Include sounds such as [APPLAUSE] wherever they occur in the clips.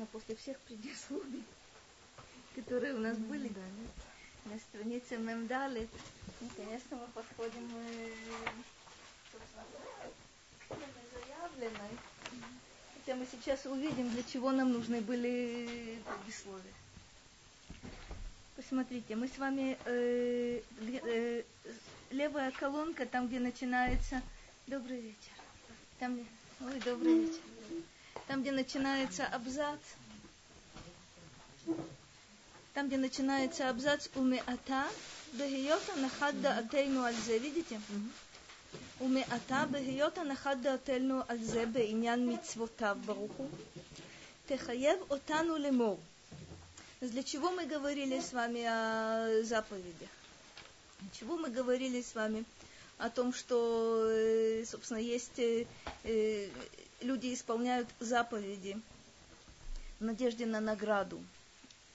конечно, после всех предисловий, которые у нас были на странице Мемдалит, ну, конечно, мы подходим э, к заявленной. Хотя мы сейчас увидим, для чего нам нужны были предисловия. Посмотрите, мы с вами э, э, левая колонка, там, где начинается Добрый вечер. Там. Ой, добрый вечер там, где начинается абзац, там, где начинается абзац уме умеата, бегиота нахадда ательну альзе, видите? Уме Умеата бегиота нахадда ательну альзе бейнян митцвотав баруху. Техаев отану лемор. Для чего мы говорили с вами о заповедях? Для чего мы говорили с вами о том, что, э, собственно, есть э, э, люди исполняют заповеди в надежде на награду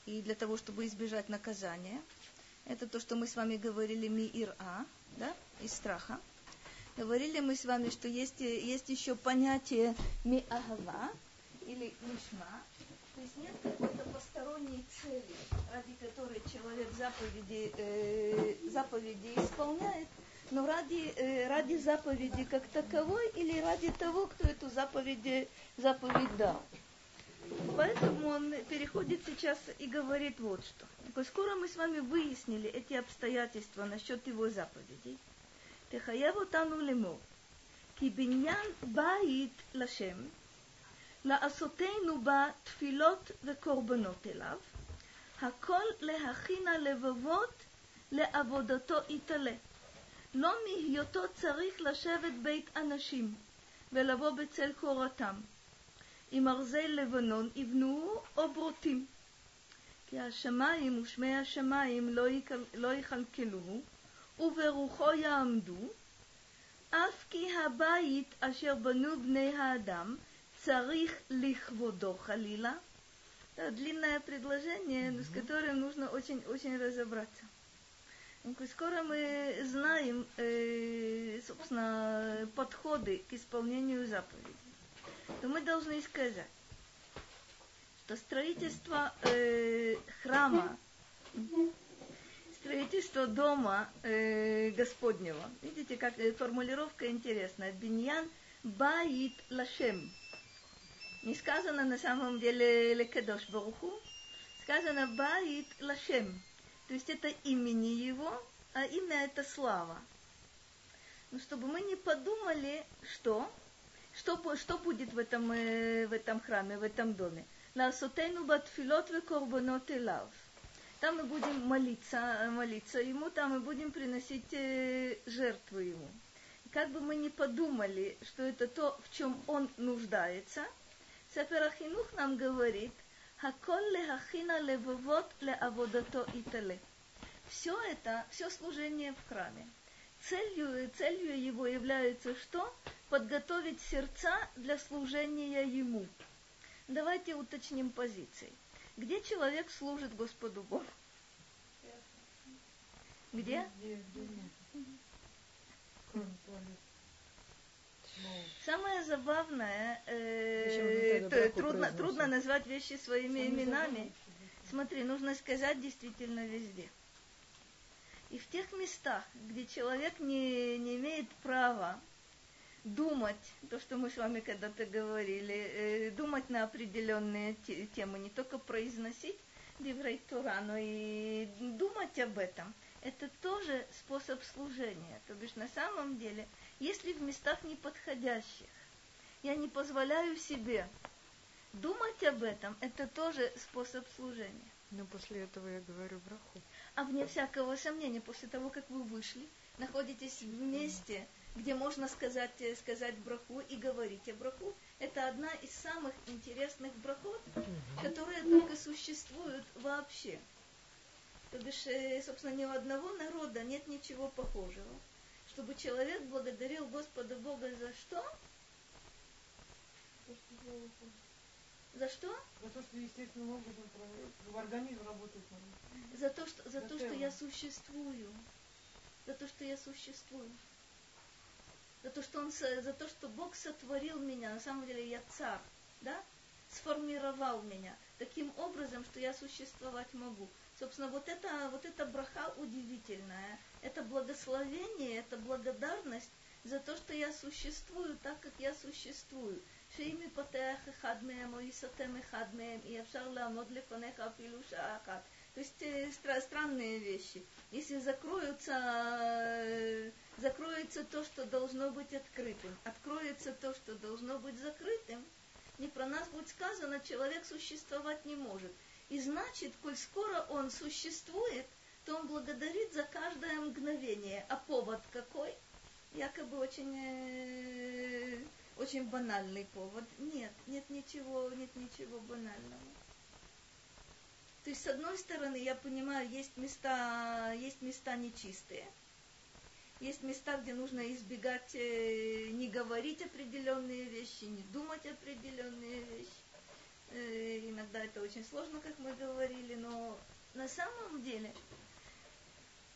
и для того, чтобы избежать наказания. Это то, что мы с вами говорили ми-ир-а, да, из страха. Говорили мы с вами, что есть, есть еще понятие ми-агава или мишма, то есть нет какой-то посторонней цели, ради которой человек заповеди, э, заповеди исполняет, но ради, э, ради заповеди как таковой или ради того, кто эту заповедь, заповедь дал. Поэтому он переходит сейчас и говорит вот что. Так скоро мы с вами выяснили эти обстоятельства насчет его заповедей. תחייב אותנו לאמור, כי בניין בית לשם, לעשותנו בה תפילות וקורבנות אליו, הכל להכין הלבבות לעבודתו יתעלה. לא מהיותו צריך לשבת בית אנשים ולבוא בצל קורתם. אם ארזי לבנון יבנו או ברוטים. כי השמיים ושמי השמיים לא, יקל, לא יכלכלוהו, וברוחו יעמדו, אף כי הבית אשר בנו בני האדם צריך לכבודו חלילה. Это длинное предложение, с которым нужно очень-очень разобраться. Скоро мы знаем, э, собственно, подходы к исполнению заповедей. То мы должны сказать, что строительство э, храма, строительство дома э, Господнего, видите, как формулировка интересная, биньян баит лашем. Не сказано на самом деле лекедош баруху, сказано баит лашем. То есть это имени его, а имя это слава. Но чтобы мы не подумали, что, что, что будет в этом, э, в этом храме, в этом доме. Ласотейну батфилот ве корбанот элав. Там мы будем молиться, молиться ему, там мы будем приносить э, жертву ему. Как бы мы ни подумали, что это то, в чем он нуждается, Сеферахинух нам говорит, Хакол лехахина левовод леаводато итале. Все это, все служение в храме. Целью, целью его является что? Подготовить сердца для служения ему. Давайте уточним позиции. Где человек служит Господу Богу? Где? Самое забавное, э, то, трудно, трудно назвать вещи своими Самое именами. Забавное. Смотри, нужно сказать действительно везде. И в тех местах, где человек не, не имеет права думать, то, что мы с вами когда-то говорили, э, думать на определенные темы, не только произносить Диврей Тура, но и думать об этом – это тоже способ служения. То бишь на самом деле, если в местах неподходящих я не позволяю себе думать об этом, это тоже способ служения. Но после этого я говорю браху. А вне всякого сомнения, после того, как вы вышли, находитесь в месте, где можно сказать, сказать браху и говорить о браху, это одна из самых интересных брахот, которые только существуют вообще. То бишь, собственно, ни у одного народа нет ничего похожего, чтобы человек благодарил Господа Бога за что? За что? За то, что естественным образом в организм работает. За то, что, за, за то, что я существую. За то, что я существую. За то, что он, за то, что Бог сотворил меня. На самом деле я царь. Да? сформировал меня таким образом, что я существовать могу. Собственно, вот это, вот эта браха удивительная. Это благословение, это благодарность за то, что я существую так, как я существую. שאם יפתח אחד מהם או יסתם אחד מהם, אי אפשר לעמוד לפניך אפילו שעה אחת. То есть э, стра- странные вещи. Если закроются, э, закроется то, что должно быть открытым, откроется то, что должно быть закрытым, не про нас будет сказано, человек существовать не может. И значит, коль скоро он существует, то он благодарит за каждое мгновение. А повод какой? Якобы очень, э, очень банальный повод. Нет, нет ничего, нет ничего банального. То есть, с одной стороны, я понимаю, есть места, есть места нечистые. Есть места, где нужно избегать, э, не говорить определенные вещи, не думать определенные вещи. Э, иногда это очень сложно, как мы говорили, но на самом деле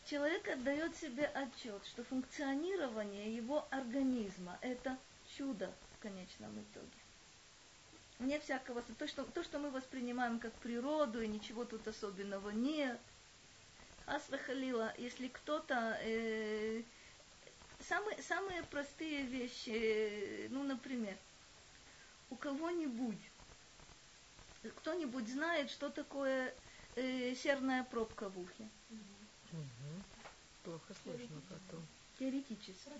человек отдает себе отчет, что функционирование его организма – это чудо в конечном итоге. Вне всякого, то что, то, что мы воспринимаем как природу, и ничего тут особенного нет. Асра Халила, если кто-то... Э, самые, самые простые вещи, э, ну, например, у кого-нибудь кто-нибудь знает, что такое э, серная пробка в ухе? Угу. Плохо слышно потом. Теоретически.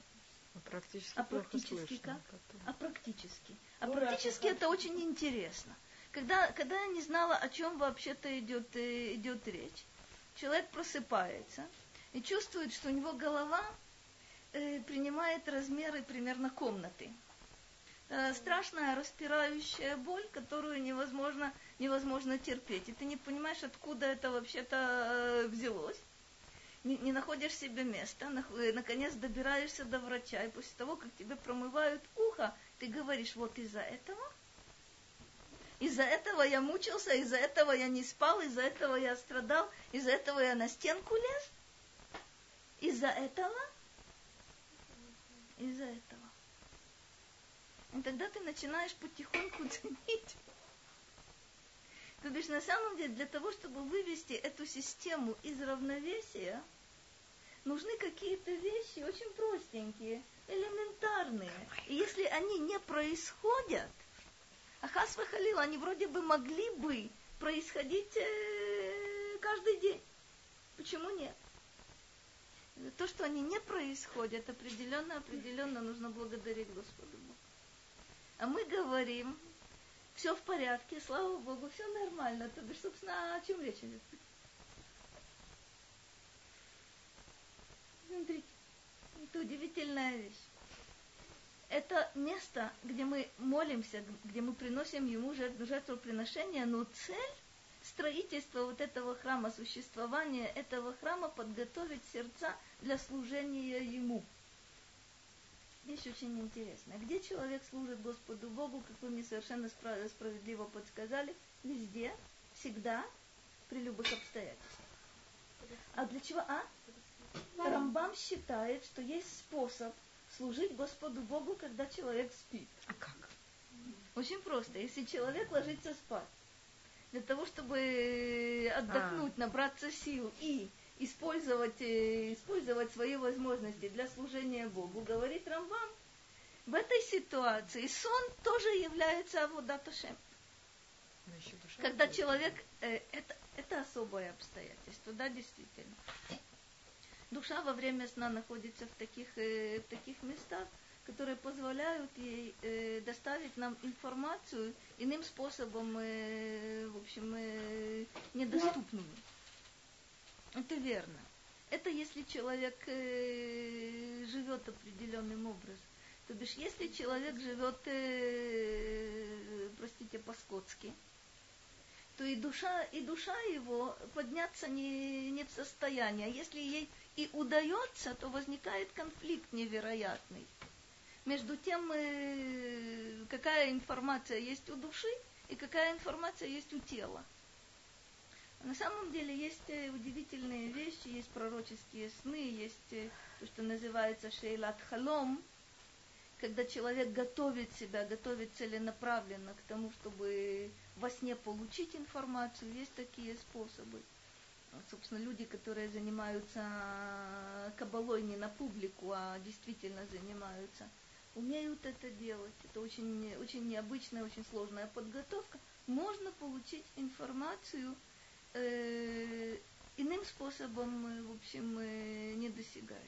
А практически а практически слышно как? потом. А практически. А Ну, практически это очень интересно. Когда, когда я не знала, о чем вообще-то идет, э, идет речь, человек просыпается и чувствует, что у него голова э, принимает размеры примерно комнаты. Э, страшная распирающая боль, которую невозможно, невозможно терпеть. И ты не понимаешь, откуда это вообще-то э, взялось. Не, не находишь себе места, нах- э, наконец добираешься до врача, и после того, как тебе промывают ухо, ты говоришь, вот из-за этого, из-за этого я мучился, из-за этого я не спал, из-за этого я страдал, из-за этого я на стенку лез, из-за этого, из-за этого. И тогда ты начинаешь потихоньку [LAUGHS] ценить. То бишь, на самом деле, для того, чтобы вывести эту систему из равновесия, нужны какие-то вещи очень простенькие, элементарные. И если они не происходят, а хасва халил, они вроде бы могли бы происходить э, каждый день. Почему нет? То, что они не происходят, определенно, определенно нужно благодарить Господу. А мы говорим, все в порядке, слава Богу, все нормально. То бишь, собственно, о чем речь идет? Смотрите, это удивительная вещь. Это место, где мы молимся, где мы приносим ему жертв- жертвоприношение, но цель строительства вот этого храма, существования этого храма подготовить сердца для служения ему. Вещь очень интересная. Где человек служит Господу Богу, как вы мне совершенно спра- справедливо подсказали, везде, всегда, при любых обстоятельствах. А для чего? А? Рамбам считает, что есть способ служить Господу Богу, когда человек спит. А как? Очень просто. Если человек ложится спать, для того, чтобы отдохнуть, набраться сил и использовать, э, использовать свои возможности для служения Богу, говорит Рамбам, в этой ситуации сон тоже является еще душа Когда человек, э, это, это особое обстоятельство, да, действительно. Душа во время сна находится в таких, э, в таких местах, которые позволяют ей э, доставить нам информацию иным способом, э, в общем, э, недоступную. Это верно. Это если человек э, живет определенным образом. То бишь, если человек живет, э, простите, по-скотски, то и душа, и душа его подняться не, не в состоянии. А если ей и удается, то возникает конфликт невероятный между тем, э, какая информация есть у души и какая информация есть у тела. На самом деле есть э, удивительные вещи, есть пророческие сны, есть э, то, что называется шейлат халом. когда человек готовит себя, готовит целенаправленно к тому, чтобы во сне получить информацию, есть такие способы. Вот, собственно, люди, которые занимаются кабалой не на публику, а действительно занимаются, умеют это делать. Это очень, очень необычная, очень сложная подготовка. Можно получить информацию э, иным способом, э, в общем, э, недосягаемым.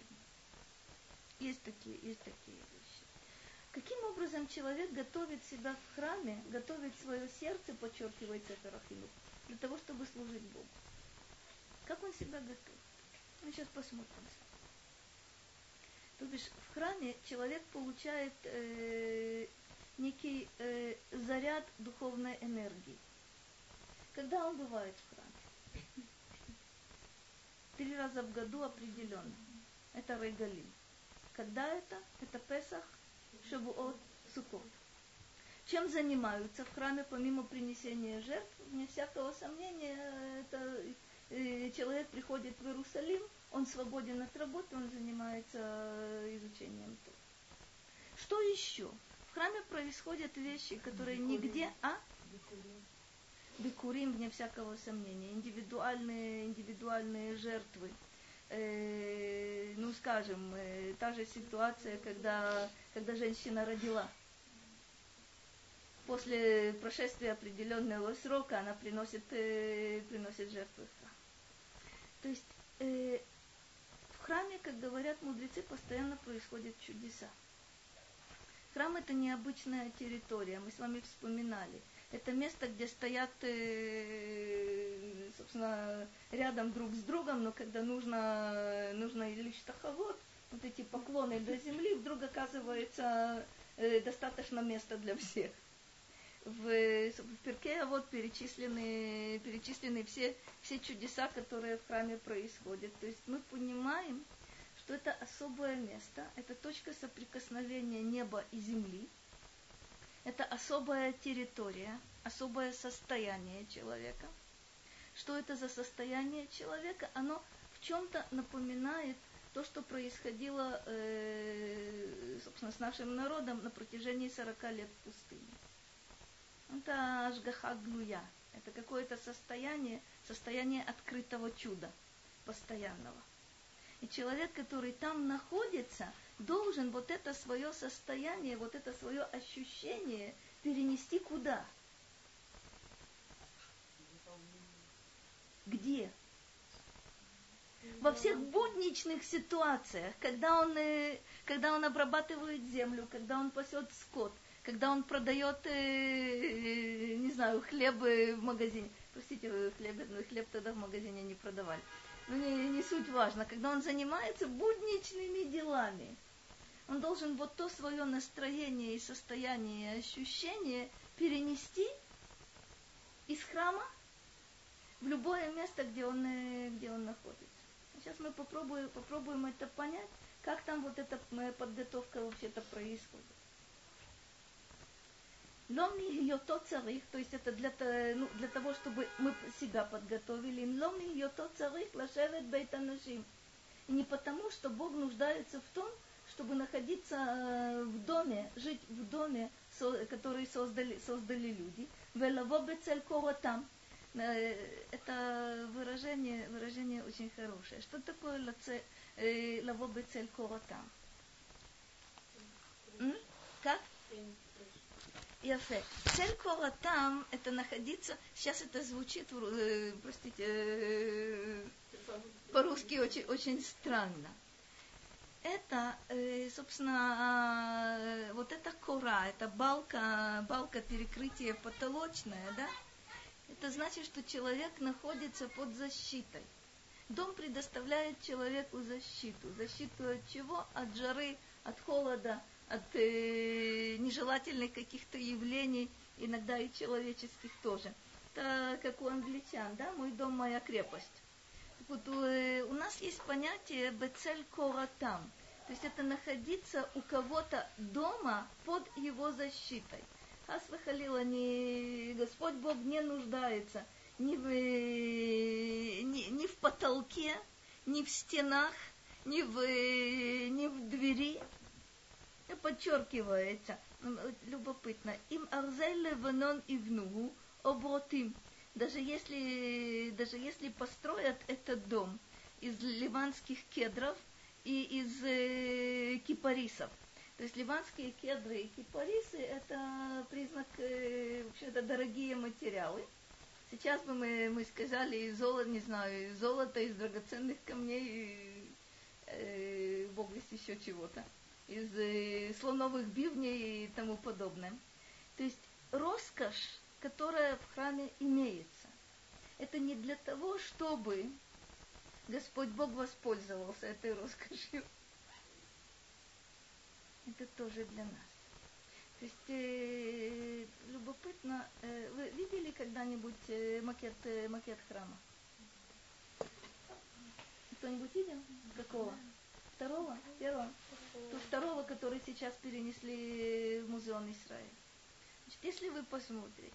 Есть такие, есть такие вещи. Каким образом человек готовит себя в храме, готовит свое сердце, подчеркивает Сеферахину, для того, чтобы служить Богу? Как он себя готовит? Мы сейчас посмотрим. То бишь в храме человек получает э, некий э, заряд духовной энергии. Когда он бывает в храме? Три раза в году определенно. Это Рейгалим. Когда это? Это Песах, Шавуот, Сукот. Чем занимаются в храме, помимо принесения жертв? Вне всякого сомнения, это э, человек приходит в Иерусалим, он свободен от работы, он занимается э, изучением Тора. Что еще? В храме происходят вещи, которые нигде, а? Бекурим, вне всякого сомнения, индивидуальные, индивидуальные жертвы. Э, ну, скажем, э, та же ситуация, когда, когда женщина родила. После прошествия определенного срока она приносит, э, приносит храм. То есть э, в храме, как говорят мудрецы, постоянно происходят чудеса. Храм это необычная территория, мы с вами вспоминали. Это место, где стоят, э, собственно, рядом друг с другом, но когда нужно, нужно лишь таховод, вот эти поклоны до земли, вдруг оказывается э, достаточно места для всех. В, в Перке вот перечислены, перечислены все, все чудеса, которые в храме происходят. То есть мы понимаем, что это особое место, это точка соприкосновения неба и земли, это особая территория, особое состояние человека. Что это за состояние человека? Оно в чем-то напоминает то, что происходило, э, собственно, с нашим народом на протяжении 40 лет в пустыне. Это ажгаха глуя. Это какое-то состояние, состояние открытого чуда постоянного. И человек, который там находится, должен вот это свое состояние, вот это свое ощущение перенести куда? Где? Во всех будничных ситуациях, когда он, э, когда он обрабатывает землю, когда он пасет скот, когда он продает, э, не знаю, хлебы в магазине. Простите, хлеб, но хлеб тогда в магазине не продавали ну не, не суть важно, когда он занимается будничными делами, он должен вот то свое настроение и состояние и ощущение перенести из храма в любое место, где он, э, где он находится. Сейчас мы попробуем, попробуем это понять, как там вот эта подготовка вообще-то происходит. Ломи йото царих, то есть это для, ну, для того, чтобы мы себя подготовили. Ломи йото царих лашевет бейтанашим. Не потому, что Бог нуждается в том, чтобы находиться э, в доме, жить в доме, который создали, создали люди. Коротам. Э, это выражение, выражение очень хорошее. Что такое э, лаво бецель коротам? Как? Яфе. Цель коротам это находиться, сейчас это звучит, э, простите, э, по-русски очень, очень странно. Это, э, собственно, э, вот эта кора, это балка, балка перекрытия потолочная, да? Это значит, что человек находится под защитой. Дом предоставляет человеку защиту. Защиту от чего? От жары, от холода, от э, нежелательных каких-то явлений, иногда и человеческих тоже. Это как у англичан, да, мой дом, моя крепость. Вот э, у нас есть понятие бецель коратам, то есть это находиться у кого-то дома под его защитой. Хас выхалила, не, Господь Бог не нуждается ни в, ни, ни в потолке, ни в стенах, ни в, ни в двери, И подчеркивается, э, любопытно, им арзель леванон ивнугу обротим. Даже если, даже если построят этот дом из ливанских кедров и из э, кипарисов, то есть ливанские кедры и кипарисы – это признак, э, вообще, это дорогие материалы. Сейчас бы мы, мы сказали из золота, не знаю, из золота, из драгоценных камней, э, бог весть еще чего-то, из э, слоновых бивней и тому подобное. То есть роскошь, которая в храме имеется, это не для того, чтобы Господь Бог воспользовался этой роскошью, это тоже для нас. То есть э, любопытно, э, вы видели когда-нибудь э, макет, э, макет храма? Кто-нибудь видел? Какого? Второго? Первого? То второго, который сейчас перенесли в музеон Израиль. Значит, если вы посмотрите,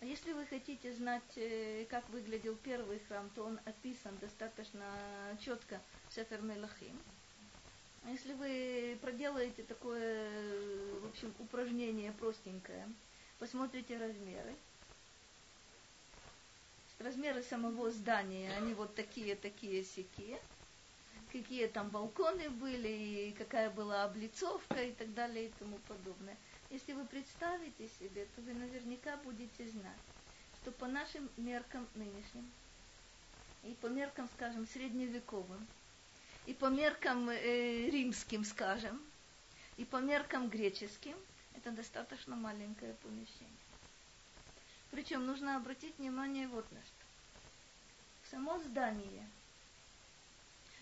а если вы хотите знать, э, как выглядел первый храм, то он описан достаточно четко в Сефер Мелахим. А если вы проделаете такое, в общем, упражнение простенькое, посмотрите размеры, размеры самого здания, они вот такие, такие, сякие, какие там балконы были, и какая была облицовка и так далее и тому подобное. Если вы представите себе, то вы наверняка будете знать, что по нашим меркам нынешним и по меркам, скажем, средневековым, и по меркам э, римским, скажем, и по меркам греческим, это достаточно маленькое помещение. Причем нужно обратить внимание вот на что. В само здание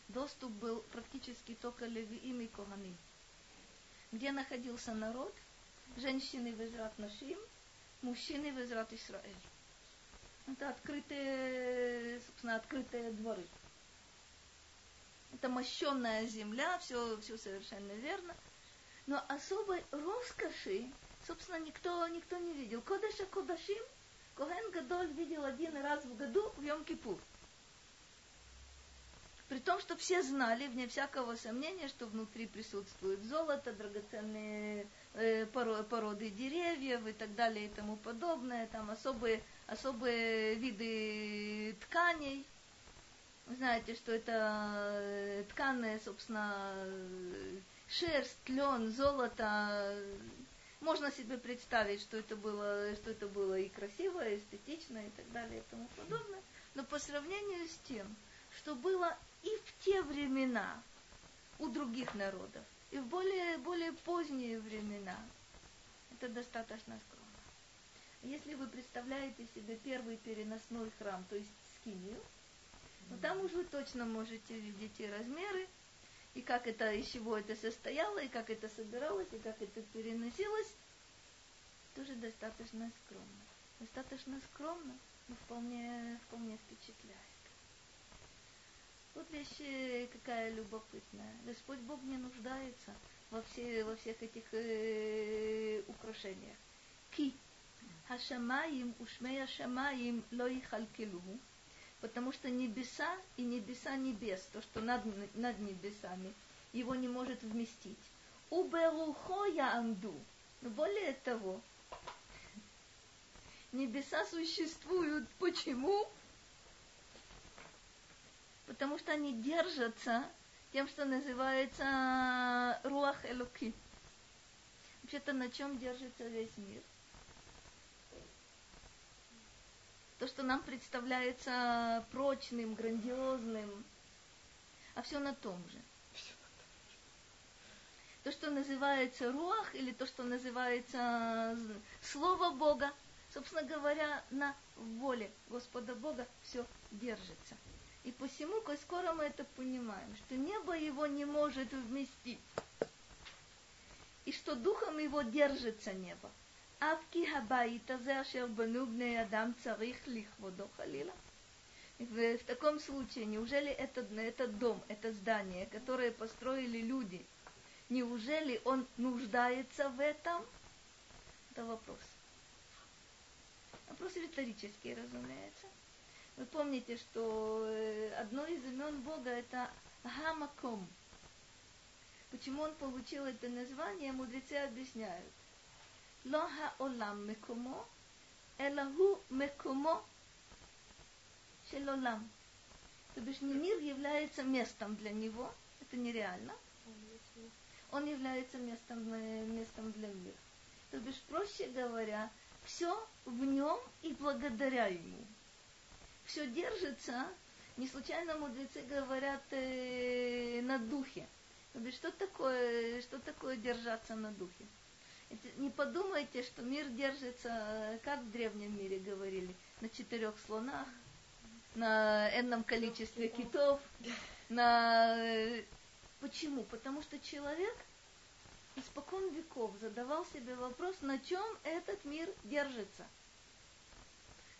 доступ был практически только левиим и коганим. Где находился народ, женщины в Нашим, мужчины в Израиль. Это открытые, собственно, открытые дворы это мощенная земля, все, все совершенно верно. Но особой роскоши, собственно, никто, никто не видел. Кодеша Кодашим Коген Гадоль видел один раз в году в Йом-Кипур. При том, что все знали, вне всякого сомнения, что внутри присутствует золото, драгоценные э, породы деревьев и так далее и тому подобное, там особые, особые виды тканей. Вы знаете, что это э, тканая, собственно, шерсть, лен, золото. Можно себе представить, что это было, что это было и красиво, и эстетично, и так далее, и тому подобное. Но по сравнению с тем, что было и в те времена у других народов, и в более, более поздние времена, это достаточно скромно. Если вы представляете себе первый переносной храм, то есть скинию, но там уж вы точно можете видеть и размеры, и как это, из чего это состояло, и как это собиралось, и как это переносилось. Тоже достаточно скромно. Достаточно скромно, но вполне, вполне впечатляет. Вот вещь какая любопытная. Господь Бог не нуждается во, все, во всех этих э, украшениях. Ки Хашамаим ушмей Хашамаим ло ихалкелуху потому что небеса и небеса небес, то, что над, над небесами, его не может вместить. Уберухо я анду. Более того, небеса существуют. Почему? Потому что они держатся тем, что называется руах элуки. Вообще-то на чем держится весь мир? то, что нам представляется прочным, грандиозным, а все на том же. То, что называется руах, или то, что называется Слово Бога, собственно говоря, на воле Господа Бога все держится. И посему, как скоро мы это понимаем, что небо его не может вместить, и что духом его держится небо. Авки хабаита зашер банубне адам царих лихводо халила. В, в таком случае, неужели этот, этот дом, это здание, которое построили люди, неужели он нуждается в этом? Это вопрос. Вопрос риторический, разумеется. Вы помните, что одно из имен Бога это Хамаком. Почему он получил это название, мудрецы объясняют. Лоха олам мекумо, элаху мекумо шелолам. То бишь не мир является местом для него, это нереально. Он является местом, э, местом для мира. То бишь, проще говоря, все в нем и благодаря ему. Все держится, не случайно мудрецы говорят э, на духе. Что такое, что такое держаться на духе? Не подумайте, что мир держится, как в древнем мире говорили, на четырех слонах, на энном количестве китов, на... Э, почему? Потому что человек – испокон веков задавал себе вопрос, на чем этот мир держится.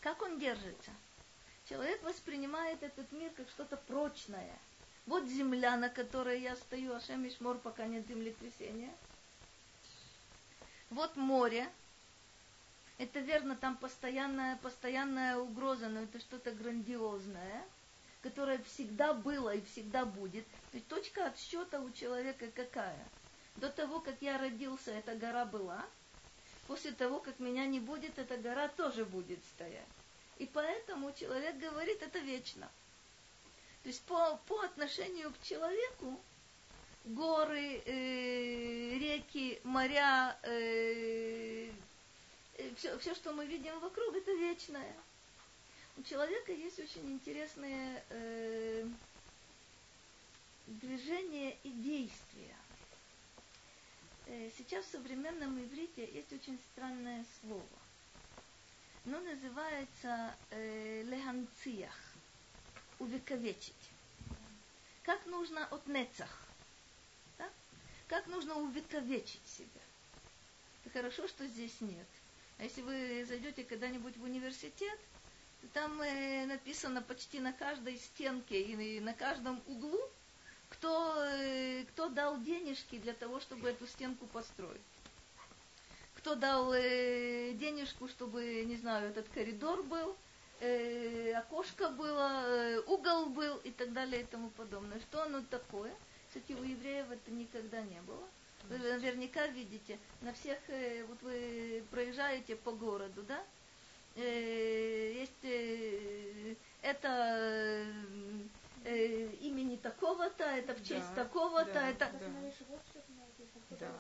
Как он держится? Человек воспринимает этот мир как что-то прочное. Вот земля, на которой я стою, Ашем Ишмор, пока нет землетрясения. Вот море. Это верно, там постоянная, постоянная угроза, но это что-то грандиозное, которое всегда было и всегда будет. То есть точка отсчета у человека какая – до того, как я родился, эта гора была. После того, как меня не будет, эта гора тоже будет стоять. И поэтому человек говорит, это вечно. То есть по, по отношению к человеку горы, э, реки, моря, э, все, все, что мы видим вокруг, это вечное. У человека есть очень интересные э, движения и действия. Э, сейчас в современном иврите есть очень странное слово. Оно называется э, леханциях, увековечить. Как нужно от нецах? Да? Как нужно увековечить себя? Это хорошо, что здесь нет. А если вы зайдете когда-нибудь в университет, там э, написано почти на каждой стенке и на каждом углу кто, э, кто дал денежки для того, чтобы эту стенку построить. Кто дал э, денежку, чтобы, не знаю, этот коридор был, э, окошко было, э, угол был и так далее и тому подобное. Что оно такое? Кстати, у евреев это никогда не было. Вы наверняка видите, на всех, э, вот вы проезжаете по городу, да, э, есть э, это э, имени такого-то, это в честь да, такого-то, да, это... Да. Да.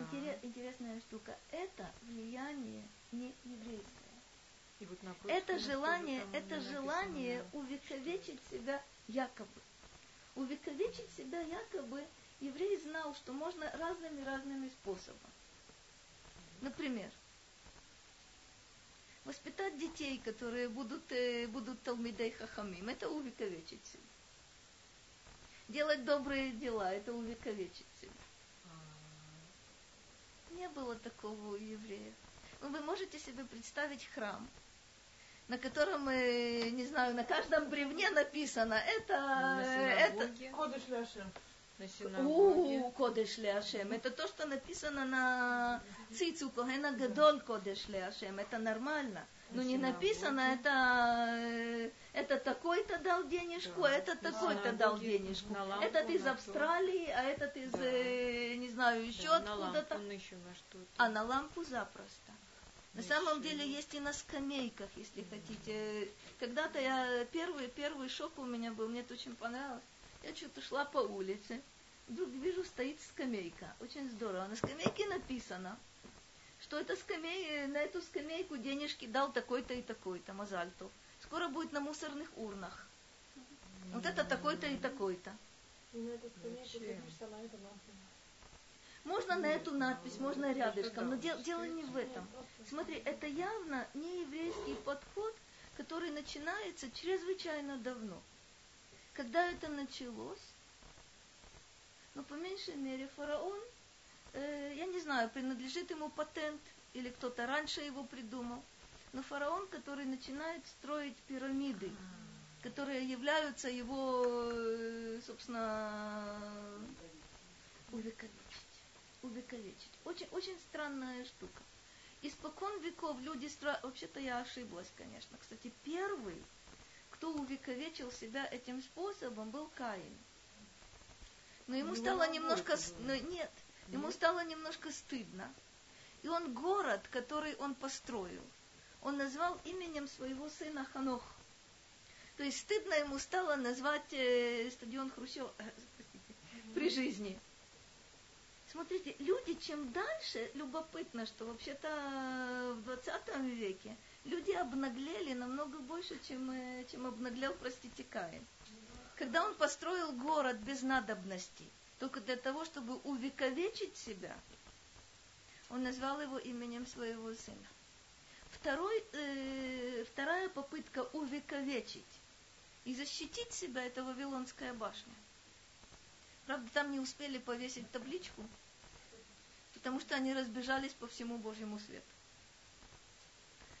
Интерес, интересная штука. Это влияние не еврейское. И вот это желание, это желание написано, увековечить себя якобы. Увековечить себя якобы еврей знал, что можно разными-разными способами. Например, воспитать детей, которые будут, э, будут Талмидей Хахамим, это увековечить себя. Делать добрые дела, это увековечить себя. Не было такого у евреев. Ну, вы можете себе представить храм, на котором, э, не знаю, на каждом бревне написано, это... это Кодыш Ляшем. У, Кодеш Леашем. Это то, что написано на Цицу Когена Гадоль Кодеш Леашем. Это нормально. Но не написано, это, это такой-то дал денежку, а это такой-то дал денежку. Этот из Австралии, а этот из, э, не знаю, еще откуда-то. А на лампу запросто. На самом деле есть и на скамейках, если хотите. Когда-то я первый, первый шок у меня был, мне это очень понравилось. Я что-то шла по улице, вдруг вижу, стоит скамейка. Очень здорово. На скамейке написано, что это скамей, на эту скамейку денежки дал такой-то и такой-то, Мазальтов. Скоро будет на мусорных урнах. Вот это такой-то и такой-то. Можно на эту надпись, можно рядышком, но дело, дело не в этом. Смотри, это явно не еврейский подход, который начинается чрезвычайно давно. Когда это началось, ну, по меньшей мере, фараон, э, я не знаю, принадлежит ему патент или кто-то раньше его придумал, но фараон, который начинает строить пирамиды, которые являются его, э, собственно, увековечить. Увековечить. Очень, очень странная штука. Испокон веков люди строят... Вообще-то я ошиблась, конечно. Кстати, первый кто увековечил себя этим способом, был Каин. Но ему У него стало немножко... но нет, ему стало немножко стыдно. И он город, который он построил, он назвал именем своего сына Ханох. То есть стыдно ему стало назвать э, стадион Хрущев э, простите, при жизни. Смотрите, люди, чем дальше, любопытно, что вообще-то в 20 веке люди обнаглели намного больше, чем, э, чем обнаглел, простите, Каин. Когда он построил город без надобности, только для того, чтобы увековечить себя, он назвал его именем своего сына. Второй, э, вторая попытка увековечить и защитить себя – это Вавилонская башня. Правда, там не успели повесить табличку, потому что они разбежались по всему Божьему свету.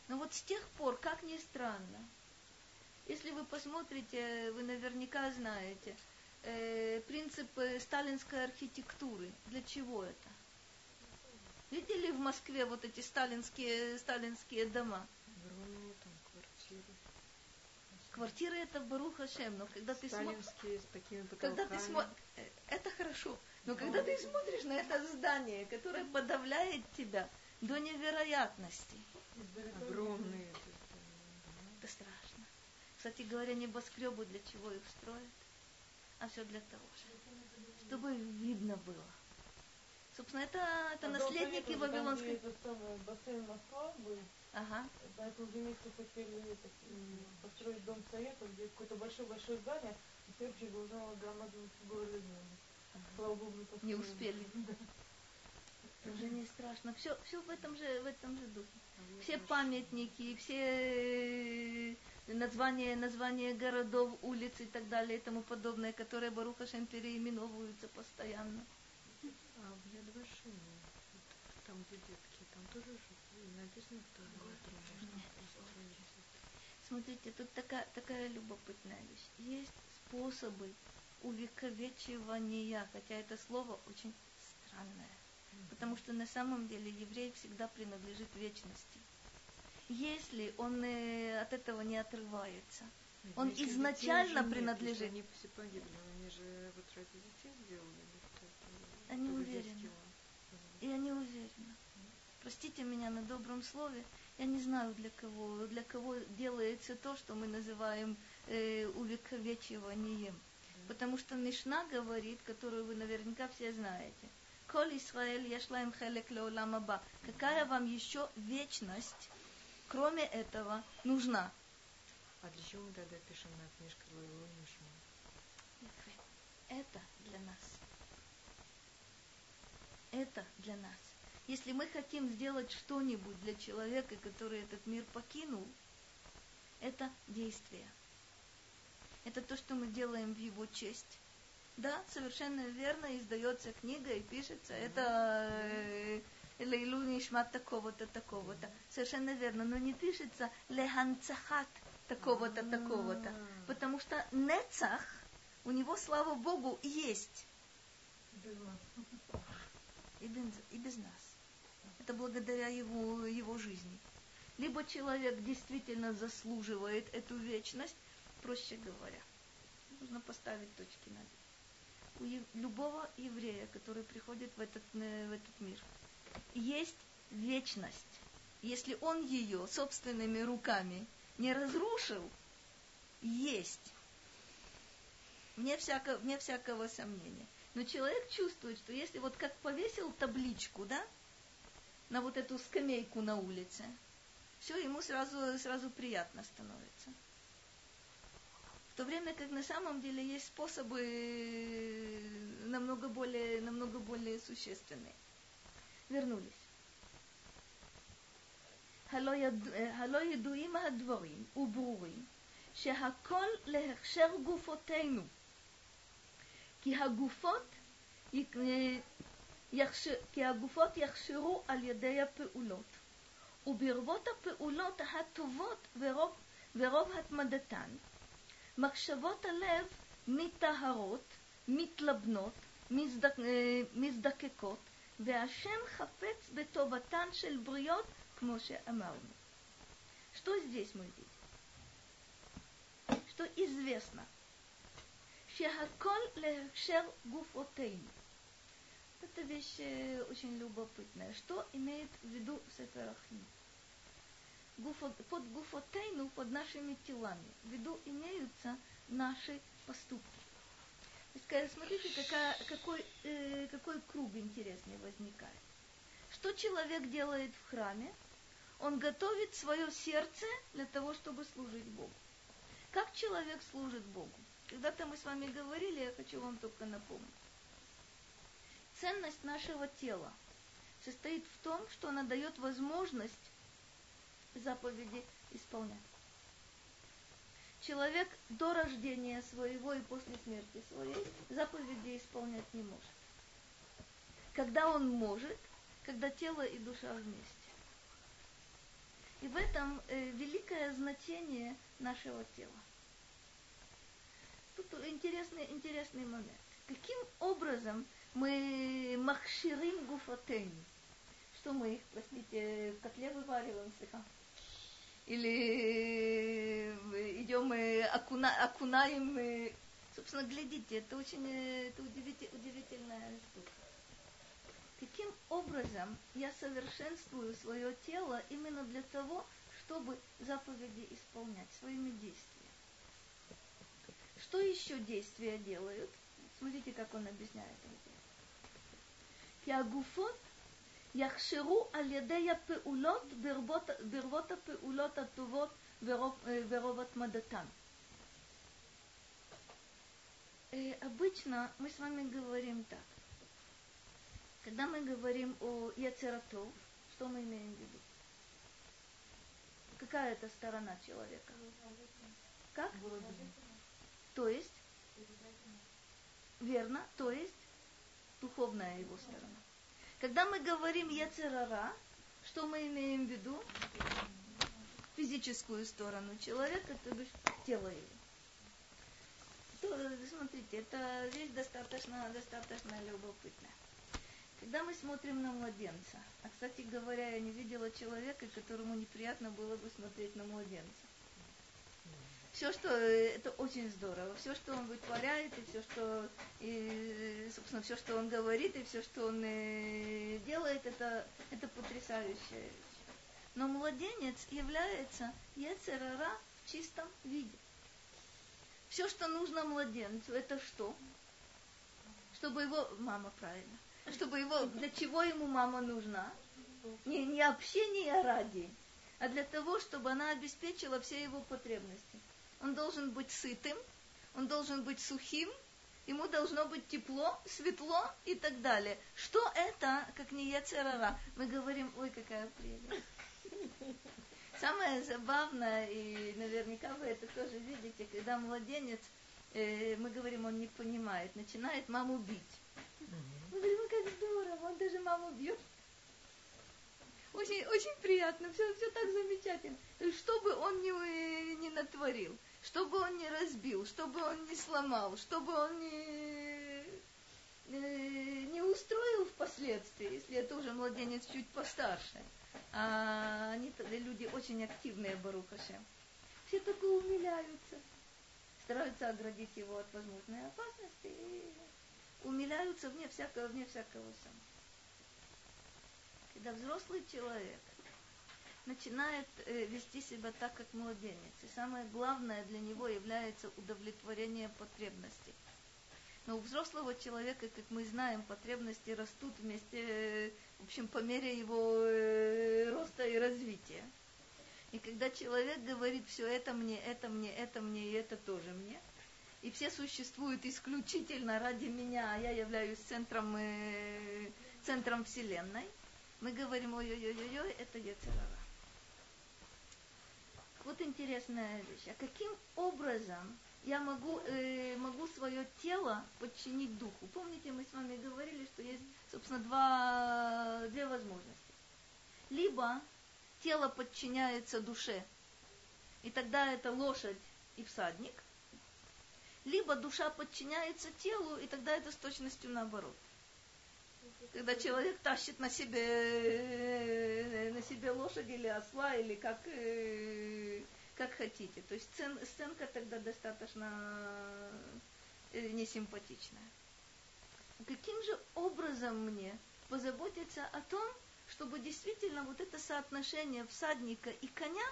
Но вот с тех пор, как ни странно, если вы посмотрите, вы наверняка знаете, э, принцип э, сталинской архитектуры. Для чего это? Видели в Москве вот эти сталинские, сталинские дома? Огромные там квартиры. Квартиры это Барух Хашем, но когда ты смотришь... С такими Когда ты потолками. смотришь... Это хорошо. Но когда ты смотришь на это здание, которое подавляет тебя до невероятности, Огромные. это страшно. Кстати говоря, небоскребы для чего их строят? А все для того же, чтобы видно было. Собственно, это, это наследники Вавилонской... Это самое, бассейн Москва был, Ага. на этом же месте хотели построить дом совета, где какое-то большое-большое здание, и следующее должно громадную фигуру Ленина. Слава Богу, не. Не успели. [LAUGHS] Уже не страшно. Все, все в этом же, в этом же духе. Все памятники, все названия, названия городов, улиц и так далее и тому подобное, которые Барухашем переименовываются постоянно. А в Яд Вашине, вот там, где детки, там тоже же написано, построить. Смотрите, тут такая, такая любопытная вещь. Есть способы увековечивания, хотя это слово очень странное. Потому что на самом деле еврей всегда принадлежит вечности. Если он э, от этого не отрывается, Он Если изначально нет, принадлежит. если Они все погибли, они же вот ради детей сделали. Они уверены. и я не уверена. Простите меня на добром слове, я не знаю для кого, для кого делается то, что мы называем э, увековечиванием. Потому что Мишна говорит, которую вы наверняка все знаете. Коль Исраэль яшлаем хелек леолам. Какая вам еще вечность, кроме этого, нужна? А для чего мы тогда пишем на книжках Лойлу? Это для нас. Это для нас. Если мы хотим сделать что-нибудь для человека, который этот мир покинул, это действие. Это то, что мы делаем в его честь. Да, совершенно верно, издается книга и пишется. Это э, Лейлу Нишмат такого-то, такого-то. Совершенно верно, но не пишется Леханцахат такого-то, такого-то. Потому что Нецах, у него, слава Богу, есть. И без, и без нас. Это благодаря его, его жизни. Либо человек действительно заслуживает эту вечность, проще говоря. Нужно поставить точки над. У любого еврея, который приходит в этот, э, в этот мир, есть вечность. Если он ее собственными руками не разрушил, есть. Вне, всяко, вне всякого сомнения. Но человек чувствует, что если вот как повесил табличку, да, на вот эту скамейку на улице, все ему сразу, сразу приятно становится. В то время как на самом деле есть способы э, намного более, намного более существенные. Вернулись. הלא, יד... הלא ידועים הדברים וברורים שהכל להכשר גופותינו כי הגופות יק- יכש... כי הגופות יכשירו על ידי הפעולות וברבות הפעולות הטובות ורוב, ורוב התמדתן מחשבות הלב מטהרות, מתלבנות, מזדק... אה, מזדקקות Веашем хафец бетоватан шель бриот, кмоше амарну. Что здесь мы видим? Что известно. Шехакол лехшер гуфотейн. Это вещь э, очень любопытная. Что имеет в виду Сеферахни? Под гуфотейну, под нашими телами, в виду имеются наши поступки. То есть, смотрите, какая, какой, э, какой круг интересный возникает. Что человек делает в храме? Он готовит свое сердце для того, чтобы служить Богу. Как человек служит Богу? Когда-то мы с вами говорили, я хочу вам только напомнить. Ценность нашего тела состоит в том, что она дает возможность заповеди исполнять. Человек до рождения своего и после смерти своей заповеди исполнять не может. Когда он может, когда тело и душа вместе. И в этом э, великое значение нашего тела. Тут интересный, интересный момент. Каким образом мы махширим гуфотейн? Что мы их, простите, в котле вывариваем слегка? Или э, идем и окуна, окунаем, и, собственно, глядите, это очень это удивитель, удивительная штука. Каким образом я совершенствую свое тело именно для того, чтобы заповеди исполнять своими действиями? Что еще действия делают? Смотрите, как он объясняет это. Ягуфот יכשירו על ידי הפעולות ברבות, ברבות הפעולות הטובות ורוב, ורוב התמדתן. Обычно мы с вами говорим так. Когда мы говорим о Яцератов, что мы имеем в виду? Какая это сторона человека? Как? То есть? Верно, то есть духовная его сторона. Когда мы говорим Яцерара, что мы имеем в виду? Физическую сторону человека, то есть тело его. То, смотрите, это вещь достаточно, достаточно любопытная. Когда мы смотрим на младенца, а, кстати говоря, я не видела человека, которому неприятно было бы смотреть на младенца все, что это очень здорово, все, что он вытворяет, и все, что, и, собственно, все, что он говорит, и все, что он э, делает, это, это потрясающая вещь. Но младенец является Ецерара в чистом виде. Все, что нужно младенцу, это что? Чтобы его, мама правильно, чтобы его, для чего ему мама нужна? Не, не общение ради, а для того, чтобы она обеспечила все его потребности он должен быть сытым, он должен быть сухим, ему должно быть тепло, светло и так далее. Что это, как не яцерара? Мы говорим, ой, какая прелесть. Самое забавное, и наверняка вы это тоже видите, когда младенец, э, мы говорим, он не понимает, начинает маму бить. Мы говорим, как здорово, он даже маму бьет. Очень, очень приятно, все, все так замечательно. Что бы он не, не натворил чтобы он не разбил, чтобы он не сломал, чтобы он не, не устроил впоследствии, если это уже младенец чуть постарше. А они люди очень активные, Барухашем. Все только умиляются, стараются оградить его от возможной опасности и умиляются вне всякого, вне всякого сама. Когда взрослый человек начинает э, вести себя так, как младенец. И самое главное для него является удовлетворение потребностей. Но у взрослого человека, как мы знаем, потребности растут вместе, э, в общем, по мере его э, роста и развития. И когда человек говорит, все это мне, это мне, это мне и это тоже мне, и все существуют исключительно ради меня, а я являюсь центром, э, центром Вселенной, мы говорим, ой-ой-ой-ой, это Ецерара. Вот интересная вещь. А каким образом я могу, э, могу свое тело подчинить духу? Помните, мы с вами говорили, что есть, собственно, два, две возможности. Либо тело подчиняется душе, и тогда это лошадь и всадник. Либо душа подчиняется телу, и тогда это с точностью наоборот когда человек тащит на себе, на себе лошадь или осла, или как, э, как хотите. То есть сцен, сценка тогда достаточно э, несимпатичная. Каким же образом мне позаботиться о том, чтобы действительно вот это соотношение всадника и коня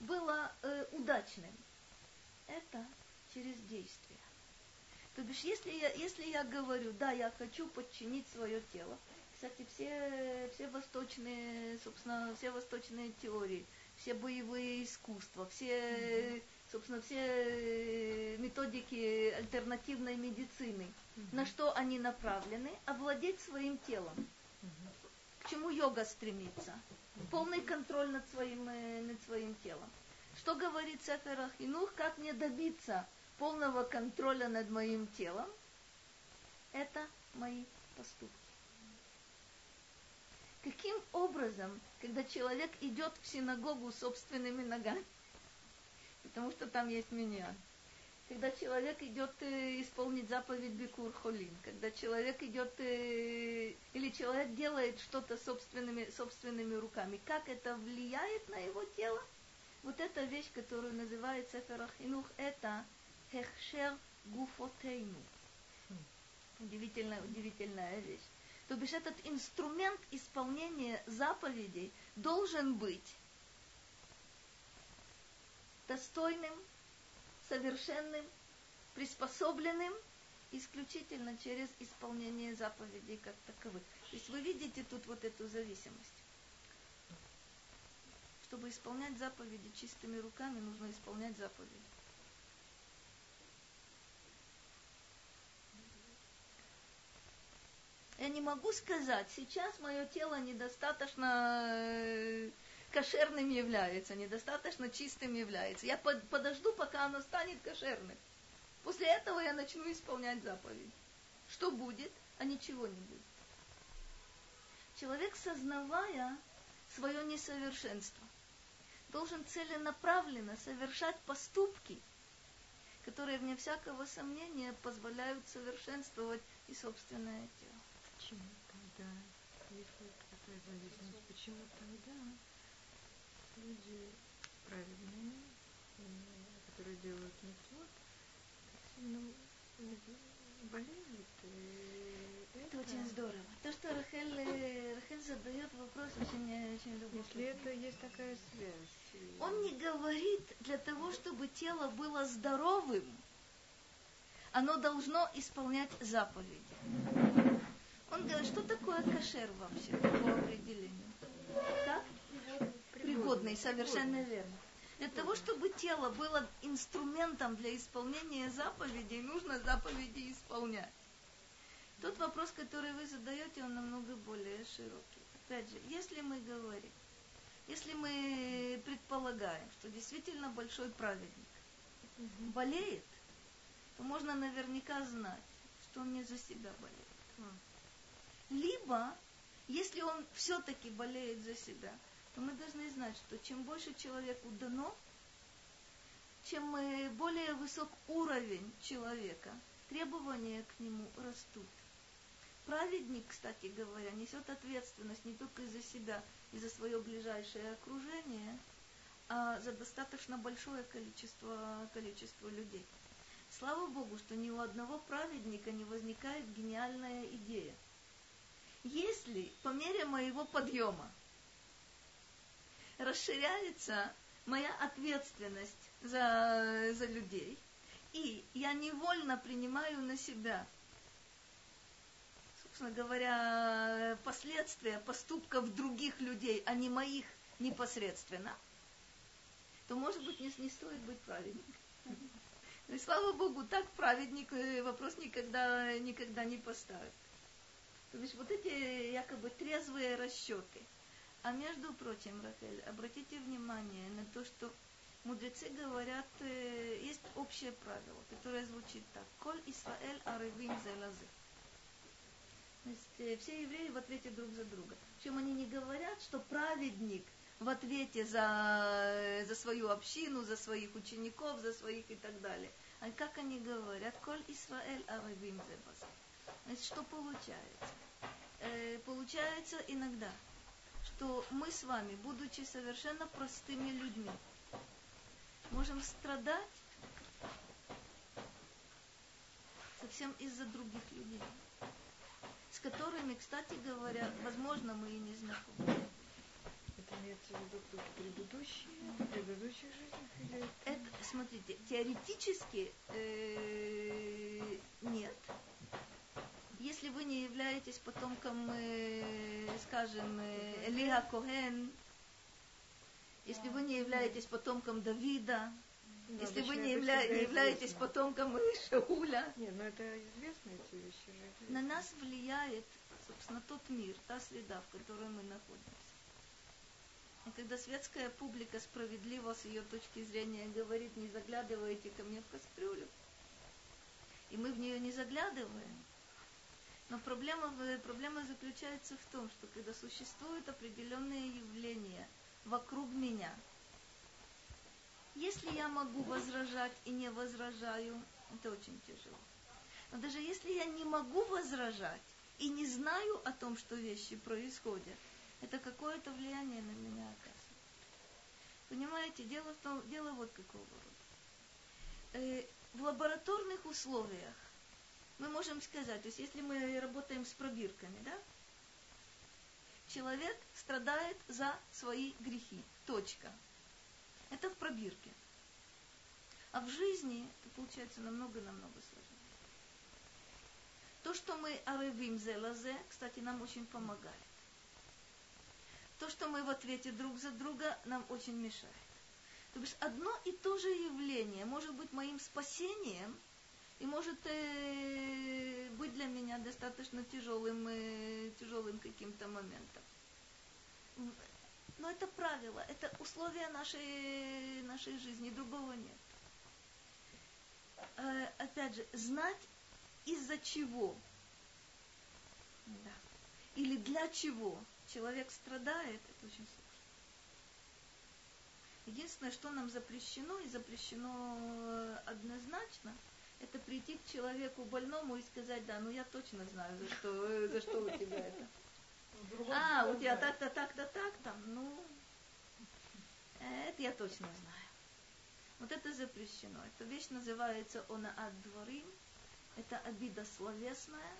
было э, удачным? Это через действие. То бишь, если я, если я говорю, да, я хочу подчинить свое тело, кстати, все, все восточные, собственно, все восточные теории, все боевые искусства, все, собственно, все методики альтернативной медицины, на что они направлены? Овладеть своим телом. К чему йога стремится? Полный контроль над своим, э, над своим телом. Что говорит Сефер Ахинух, как мне добиться полного контроля над моим телом? Это мои поступки. Каким образом, когда человек идет в синагогу собственными ногами, потому что там есть меня, когда человек идет э, исполнить заповедь Бикур Холин, когда человек идет э, или человек делает что-то собственными, собственными руками, как это влияет на его тело? Вот эта вещь, которую называется Ферахинух, это Хехшер Гуфотейну. Удивительная, удивительная вещь. То бишь этот инструмент исполнения заповедей должен быть достойным, совершенным, приспособленным исключительно через исполнение заповедей как таковых. То есть вы видите тут вот эту зависимость. Чтобы исполнять заповеди чистыми руками, нужно исполнять заповеди. Я не могу сказать, сейчас мое тело недостаточно э, кошерным является, недостаточно чистым является. Я под, подожду, пока оно станет кошерным. После этого я начну исполнять заповедь. Что будет? А ничего не будет. Человек, сознавая свое несовершенство, должен целенаправленно совершать поступки, которые, вне всякого сомнения, позволяют совершенствовать и собственное тело. Почему тогда, если такая зависимость, почему тогда люди праведные, которые делают митцвот, так сильно болеют? Это очень здорово. То, что Рахель, э, Рахель задает вопрос, очень, э, очень любопытный. Если это есть такая связь. Он не говорит для того, чтобы тело было здоровым, оно должно исполнять заповеди. Он говорит, что такое кошер вообще по определению? Как? Пригодный, совершенно верно. Для того, чтобы тело было инструментом для исполнения заповедей, нужно заповеди исполнять. Тот вопрос, который вы задаете, он намного более широкий. Опять же, если мы говорим, если мы предполагаем, что действительно большой праведник болеет, то можно наверняка знать, что он не за себя болеет. Либо, если он все-таки болеет за себя, то мы должны знать, что чем больше человеку дано, чем э, более высок уровень человека, требования к нему растут. Праведник, кстати говоря, несет ответственность не только за себя и за свое ближайшее окружение, а за достаточно большое количество, количество людей. Слава Богу, что ни у одного праведника не возникает гениальная идея – если по мере моего подъема расширяется моя ответственность за, за людей, и я невольно принимаю на себя, собственно говоря, последствия поступков других людей, а не моих непосредственно, то, может быть, не, не стоит быть праведником. И слава Богу, так праведник э, вопрос никогда, никогда не поставит. То есть вот эти якобы трезвые расчеты. А между прочим, Рахель, обратите внимание на то, что мудрецы говорят, э, есть общее правило, которое звучит так. Коль Исраэль аревим зелазе. То есть э, все евреи в ответе друг за друга. Причем они не говорят, что праведник в ответе за, за свою общину, за своих учеников, за своих и так далее. А как они говорят? Коль Исраэль аревим зелазе. Значит, что получается? Э, получается иногда, что мы с вами, будучи совершенно простыми людьми, можем страдать совсем из-за других людей, с которыми, кстати говоря, возможно, мы и не знакомы. Это имеется в виду кто-то предыдущие, предыдущих жизнях или Это, смотрите, теоретически э, нет. Если вы не являетесь потомком, э, скажем, э, Элиха Коген, если вы не являетесь потомком Давида, Ну, если вы не, явля- не являетесь известно. потомком Шауля, Нет, ну это известно, эти вещи же. на нас влияет, собственно, тот мир, та среда, в которой мы находимся. И когда светская публика справедливо с ее точки зрения говорит, не заглядывайте ко мне в кастрюлю, и мы в нее не заглядываем, но проблема, проблема заключается в том, что когда существуют определенные явления вокруг меня, если я могу возражать и не возражаю, это очень тяжело. Но даже если я не могу возражать и не знаю о том, что вещи происходят, это какое-то влияние на меня оказывает. Понимаете, дело, в том, дело вот какого рода. Э, в лабораторных условиях мы можем сказать, то есть если мы работаем с пробирками, да, человек страдает за свои грехи. Точка. Это в пробирке. А в жизни это получается намного-намного сложнее. То, что мы аревим зелазе, кстати, нам очень помогает. То, что мы в ответе друг за друга, нам очень мешает. То есть одно и то же явление может быть моим спасением и может э, быть для меня достаточно тяжелым, э, тяжелым каким-то моментом. Но это правило, это условия нашей, нашей жизни, другого нет. Э, опять же, знать из-за чего да. или для чего человек страдает, это очень сложно. Единственное, что нам запрещено, и запрещено э, однозначно, это прийти к человеку больному и сказать, да, ну я точно знаю, за что, за что у тебя это. А, у тебя так-то, так-то, так-то, ну, это я точно знаю. Вот это запрещено. Эта вещь называется она от дворим. Это обида словесная.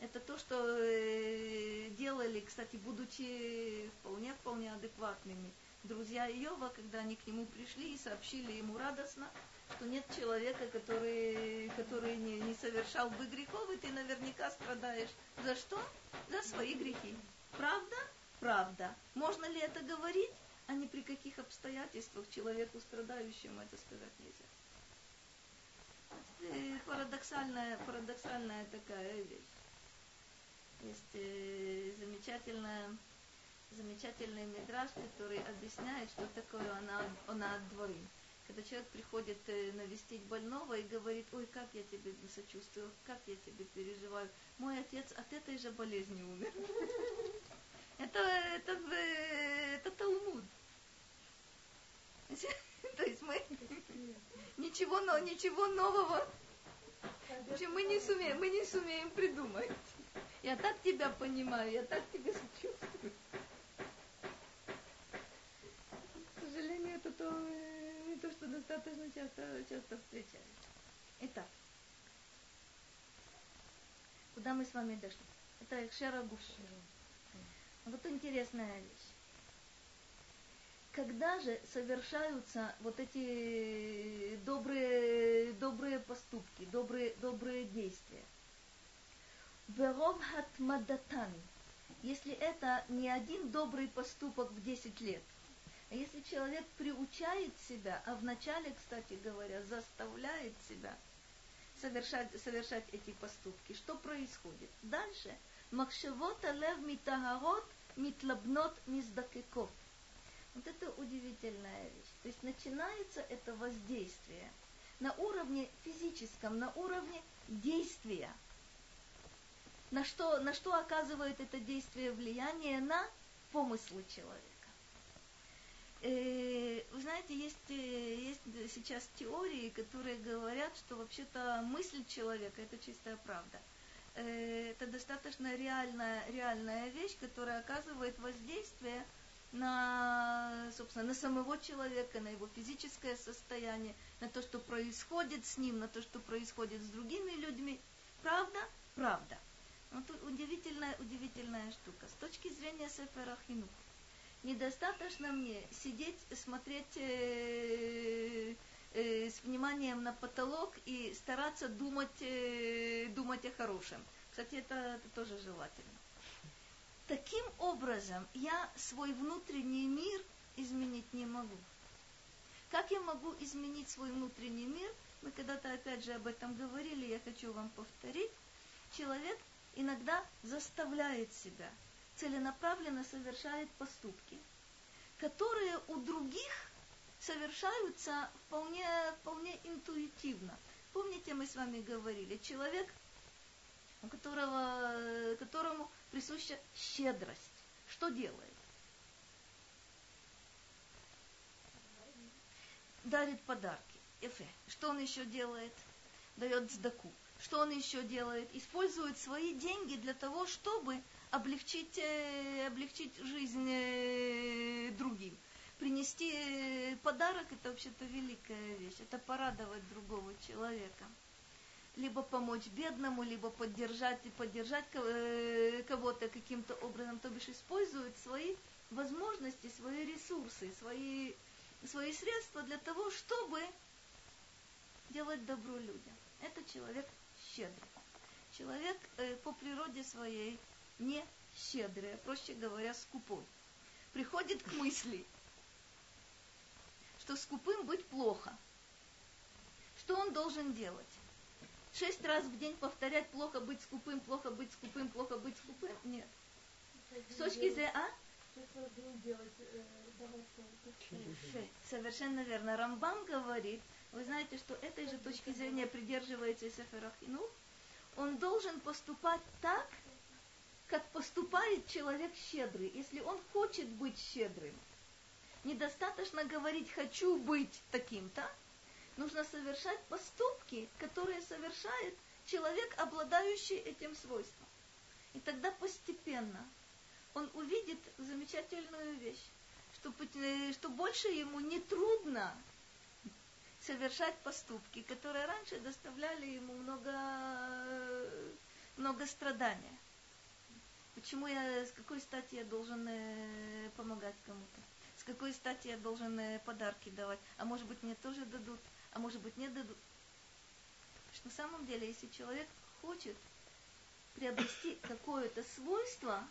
Это то, что э, делали, кстати, будучи вполне-вполне адекватными друзья Иова, когда они к нему пришли и сообщили ему радостно, что нет человека, который, который не, не совершал бы грехов, и ты наверняка страдаешь. За что? За свои грехи. Правда? Правда. Можно ли это говорить? А ни при каких обстоятельствах человеку страдающему это сказать нельзя. Это парадоксальная, парадоксальная такая вещь. Есть э, замечательная, замечательный мидраж, который объясняет, что такое она, она от дворы. Когда человек приходит э, навестить больного и говорит, ой, как я тебе сочувствую, как я тебе переживаю. Мой отец от этой же болезни умер. [LAUGHS] Это, это, э, это Талмуд. [LAUGHS] То есть мы ничего, но, ничего нового мы не сумеем, мы не сумеем придумать. Я так тебя понимаю, я так тебя сочувствую. К сожалению, это то, э, то что достаточно часто, часто встречается. Итак, куда мы с вами дошли? Это Экшера Гуфши. Вот интересная вещь. Когда же совершаются вот эти добрые, добрые поступки, добрые, добрые действия? Веров хатмадатан. Если это не один добрый поступок в 10 лет, а если человек приучает себя, а вначале, кстати говоря, заставляет себя совершать, совершать эти поступки, что происходит? Дальше. Махшевот алев митагарот митлабнот миздакекот. Вот это удивительная вещь. То есть начинается это воздействие на уровне физическом, на уровне действия. На что, на что оказывает это действие влияние на помыслы человека. Э, Вы знаете, есть, э, есть сейчас теории, которые говорят, что вообще-то мысль человека – это чистая правда. Э, Это достаточно реальная, реальная вещь, которая оказывает воздействие на собственно, на самого человека, на его физическое состояние, на то, что происходит с ним, на то, что происходит с другими людьми. Правда? Правда. Вот удивительная, удивительная штука. С точки зрения Сефера Хинух, недостаточно мне сидеть, смотреть э, э, с вниманием на потолок и стараться думать, э, думать о хорошем. Кстати, это, это тоже желательно. Таким образом, я свой внутренний мир изменить не могу. Как я могу изменить свой внутренний мир? Мы когда-то опять же об этом говорили, я хочу вам повторить. Человек иногда заставляет себя, целенаправленно совершает поступки, которые у других совершаются вполне, вполне интуитивно. Помните, мы с вами говорили, человек, у которого, которому присуща щедрость, что делает? Дарит подарки. Эфе. Что он еще делает? Дает сдаку. Что он еще делает? Использует свои деньги для того, чтобы облегчить, э, облегчить жизнь э, другим. Принести э, подарок это вообще-то великая вещь. Это порадовать другого человека. Либо помочь бедному, либо поддержать и поддержать кого-то каким-то образом. То бишь использует свои возможности, свои ресурсы, свои, свои средства для того, чтобы делать добро людям. Это человек щедрый. Человек э, по природе своей не щедрый, проще говоря, скупой. Приходит к мысли, что скупым быть плохо. Что он должен делать? Шесть раз в день повторять плохо быть скупым, плохо быть скупым, плохо быть скупым? Нет. С точки зрения, а? Совершенно верно. Рамбам говорит, вы знаете, что этой же точки зрения придерживается Сеферахину, он должен поступать так, как поступает человек щедрый, если он хочет быть щедрым. Недостаточно говорить «хочу быть таким-то», нужно совершать поступки, которые совершает человек, обладающий этим свойством. И тогда постепенно он увидит замечательную вещь, что, э, что больше ему не трудно совершать поступки, которые раньше доставляли ему много, много страдания. Почему я, с какой стати я должен э, помогать кому-то? С какой стати я должен э, подарки давать? А может быть мне тоже дадут? А может быть не дадут? Что на самом деле, если человек хочет приобрести какое-то свойство,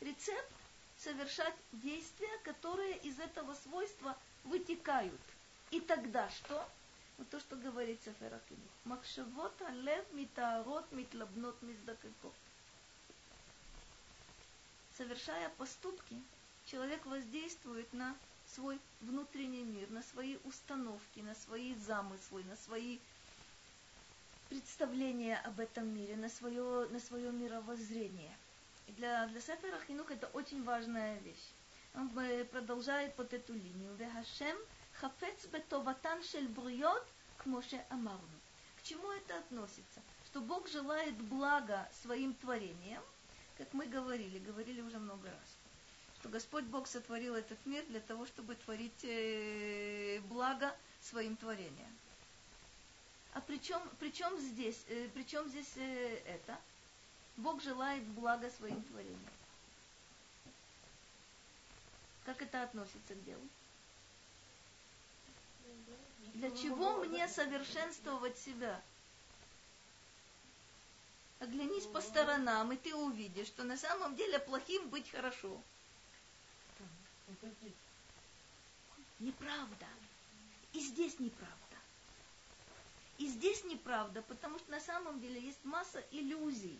рецепт совершать действия, которые из этого свойства вытекают – и тогда что? Вот то, что говорит Сефер Акинух. Махшавот алев митаарот митлабнот миздакакот. Совершая поступки, человек воздействует на свой внутренний мир, на свои установки, на свои замыслы, на свои представления об этом мире, на свое, на свое мировоззрение. И для, для Сефера Хинух это очень важная вещь. Он продолжает вот эту линию. Вехашем хафец бетоватан шель бриот, к Моше Амарну. К чему это относится? Что Бог желает блага своим творениям, как мы говорили, говорили уже много раз, что Господь Бог сотворил этот мир для того, чтобы творить э, благо своим творениям. А при чем, при чем здесь, э, при чем здесь э, это? Бог желает блага своим творениям. Как это относится к делу? Для чего мне совершенствовать себя? Оглянись по сторонам, и ты увидишь, что на самом деле плохим быть хорошо. Неправда. И здесь неправда. И здесь неправда, потому что на самом деле есть масса иллюзий.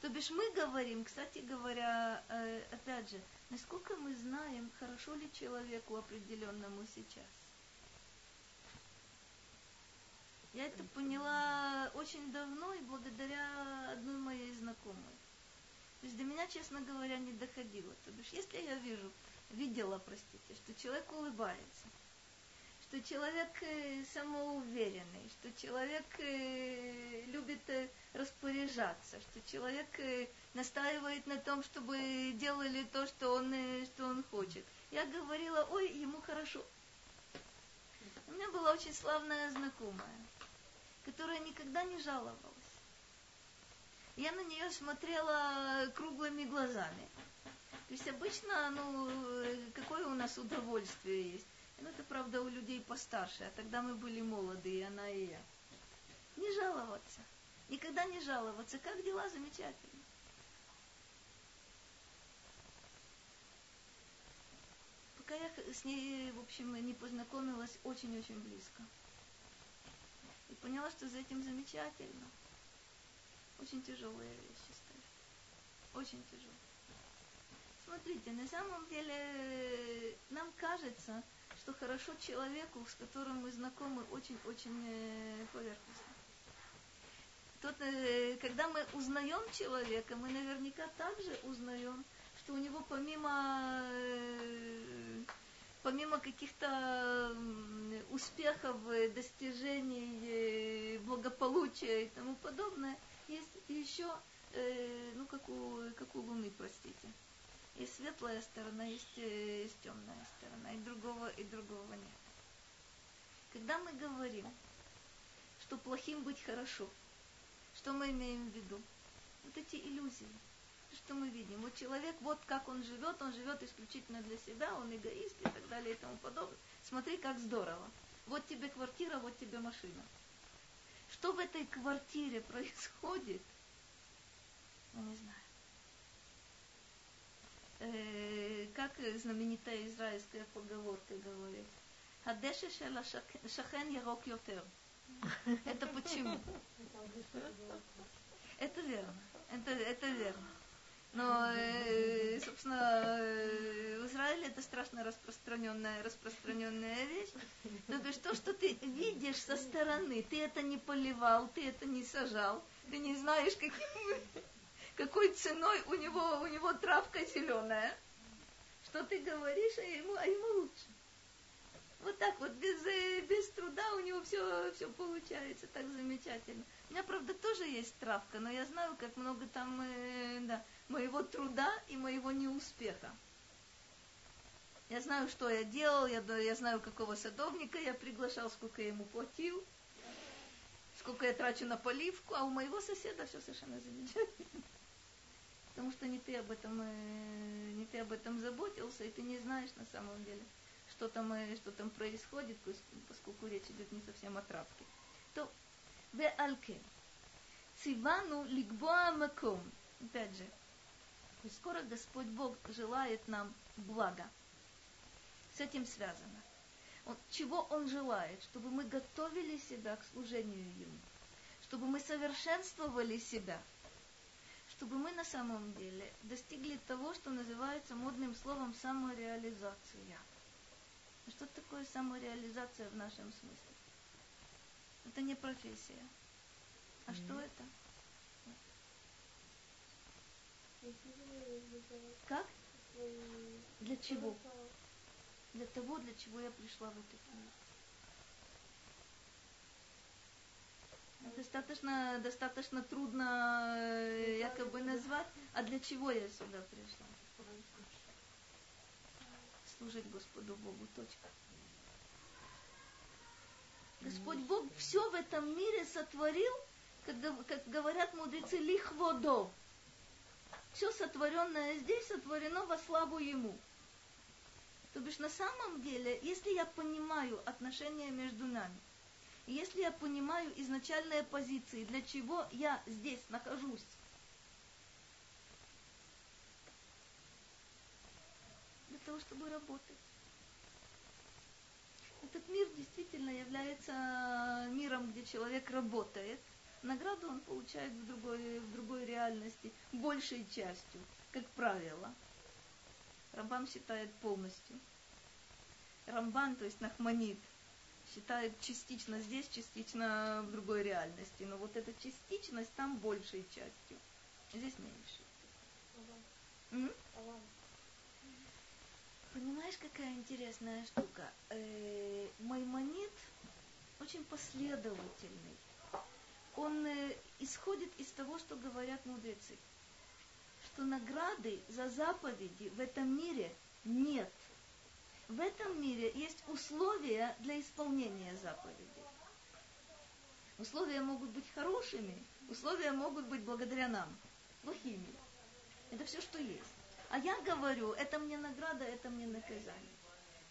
То бишь мы говорим, кстати говоря, э, опять же, насколько мы знаем, хорошо ли человеку определенному сейчас. Я это поняла очень давно и благодаря одной моей знакомой. То есть до меня, честно говоря, не доходило. То бишь, если я вижу, видела, простите, что человек улыбается, что человек э, самоуверенный, что человек э, любит э, распоряжаться, что человек настаивает на том, чтобы делали то, что он, что он хочет. Я говорила, ой, ему хорошо. У меня была очень славная знакомая, которая никогда не жаловалась. Я на нее смотрела круглыми глазами. То есть обычно, ну, какое у нас удовольствие есть. Ну, это, правда, у людей постарше, а тогда мы были молодые, она и я. Не жаловаться. Никогда не жаловаться. Как дела? Замечательно. Пока я с ней, в общем, не познакомилась очень-очень близко. И поняла, что за этим замечательно. Очень тяжелые вещи стоят. Очень тяжелые. Смотрите, на самом деле нам кажется, что хорошо человеку, с которым мы знакомы очень-очень э, поверхностно. Тот, э, когда мы узнаем человека, мы наверняка также узнаем, что у него помимо, э, помимо каких-то успехов, достижений, благополучия и тому подобное, есть еще, ну, как у, как у Луны, простите есть светлая сторона, есть, э, есть темная сторона, и другого, и другого нет. Когда мы говорим, что плохим быть хорошо, что мы имеем в виду? Вот эти иллюзии, что мы видим. Вот человек, вот как он живет, он живет исключительно для себя, он эгоист и так далее и тому подобное. Смотри, как здорово. Вот тебе квартира, вот тебе машина. Что в этой квартире [LAUGHS] происходит, мы не знаем э, как знаменитая израильская поговорка говорит, Хадеша шела шахен ярок йотер. Это почему? Это верно. Это, это верно. Но, э, собственно, э, в Израиле это страшно распространенная, распространенная вещь. То есть то, что ты видишь со стороны, ты это не поливал, ты это не сажал, ты не знаешь, каким какой ценой у него, у него травка зеленая. Что ты говоришь, а ему, а ему лучше. Вот так вот, без, э, без труда у него все, все получается так замечательно. У меня, правда, тоже есть травка, но я знаю, как много там да, моего труда и моего неуспеха. Я знаю, что я делал, я, я знаю, какого садовника я приглашал, сколько я ему платил, сколько я трачу на поливку, а у моего соседа все совершенно замечательно [LAUGHS] потому что не ты об этом, э, не ты об этом заботился, и ты не знаешь на самом деле, что там, э, что там происходит, поскольку речь идет не совсем о травке. То, альке, цивану лигбоа маком. Опять же, скоро Господь Бог желает нам блага. С этим связано. Он, чего Он желает? Чтобы мы готовили себя к служению Ему. Чтобы мы совершенствовали себя – чтобы мы на самом деле достигли того, что называется модным словом самореализация. Что такое самореализация в нашем смысле? Это не профессия. А mm-hmm. что это? Как? Для чего? Для того, для чего я пришла в этот мир. Достаточно, достаточно трудно э, якобы назвать, а для чего я сюда пришла? Служить Господу Богу, точка. Господь Бог все в этом мире сотворил, как, как говорят мудрецы, лихводо. Все сотворенное здесь сотворено во славу Ему. То бишь на самом деле, если я понимаю отношения между нами – если я понимаю изначальные позиции, для чего я здесь нахожусь, для того, чтобы работать. Этот мир действительно является миром, где человек работает. Награду он получает в другой, в другой реальности, большей частью, как правило. Рамбан считает полностью. Рамбан, то есть Нахманит, считает частично здесь, частично в другой реальности. Но вот эта частичность там большей частью. Здесь меньше. М? Понимаешь, как такая интересная штука. Э, Маймонит очень последовательный. Он э, исходит из того, что говорят мудрецы. Что награды за заповеди в этом мире нет. В этом мире есть условия для исполнения заповедей. Условия могут быть хорошими, условия могут быть благодаря нам, плохими. Это все, что есть. А я говорю, это мне награда, это мне наказание.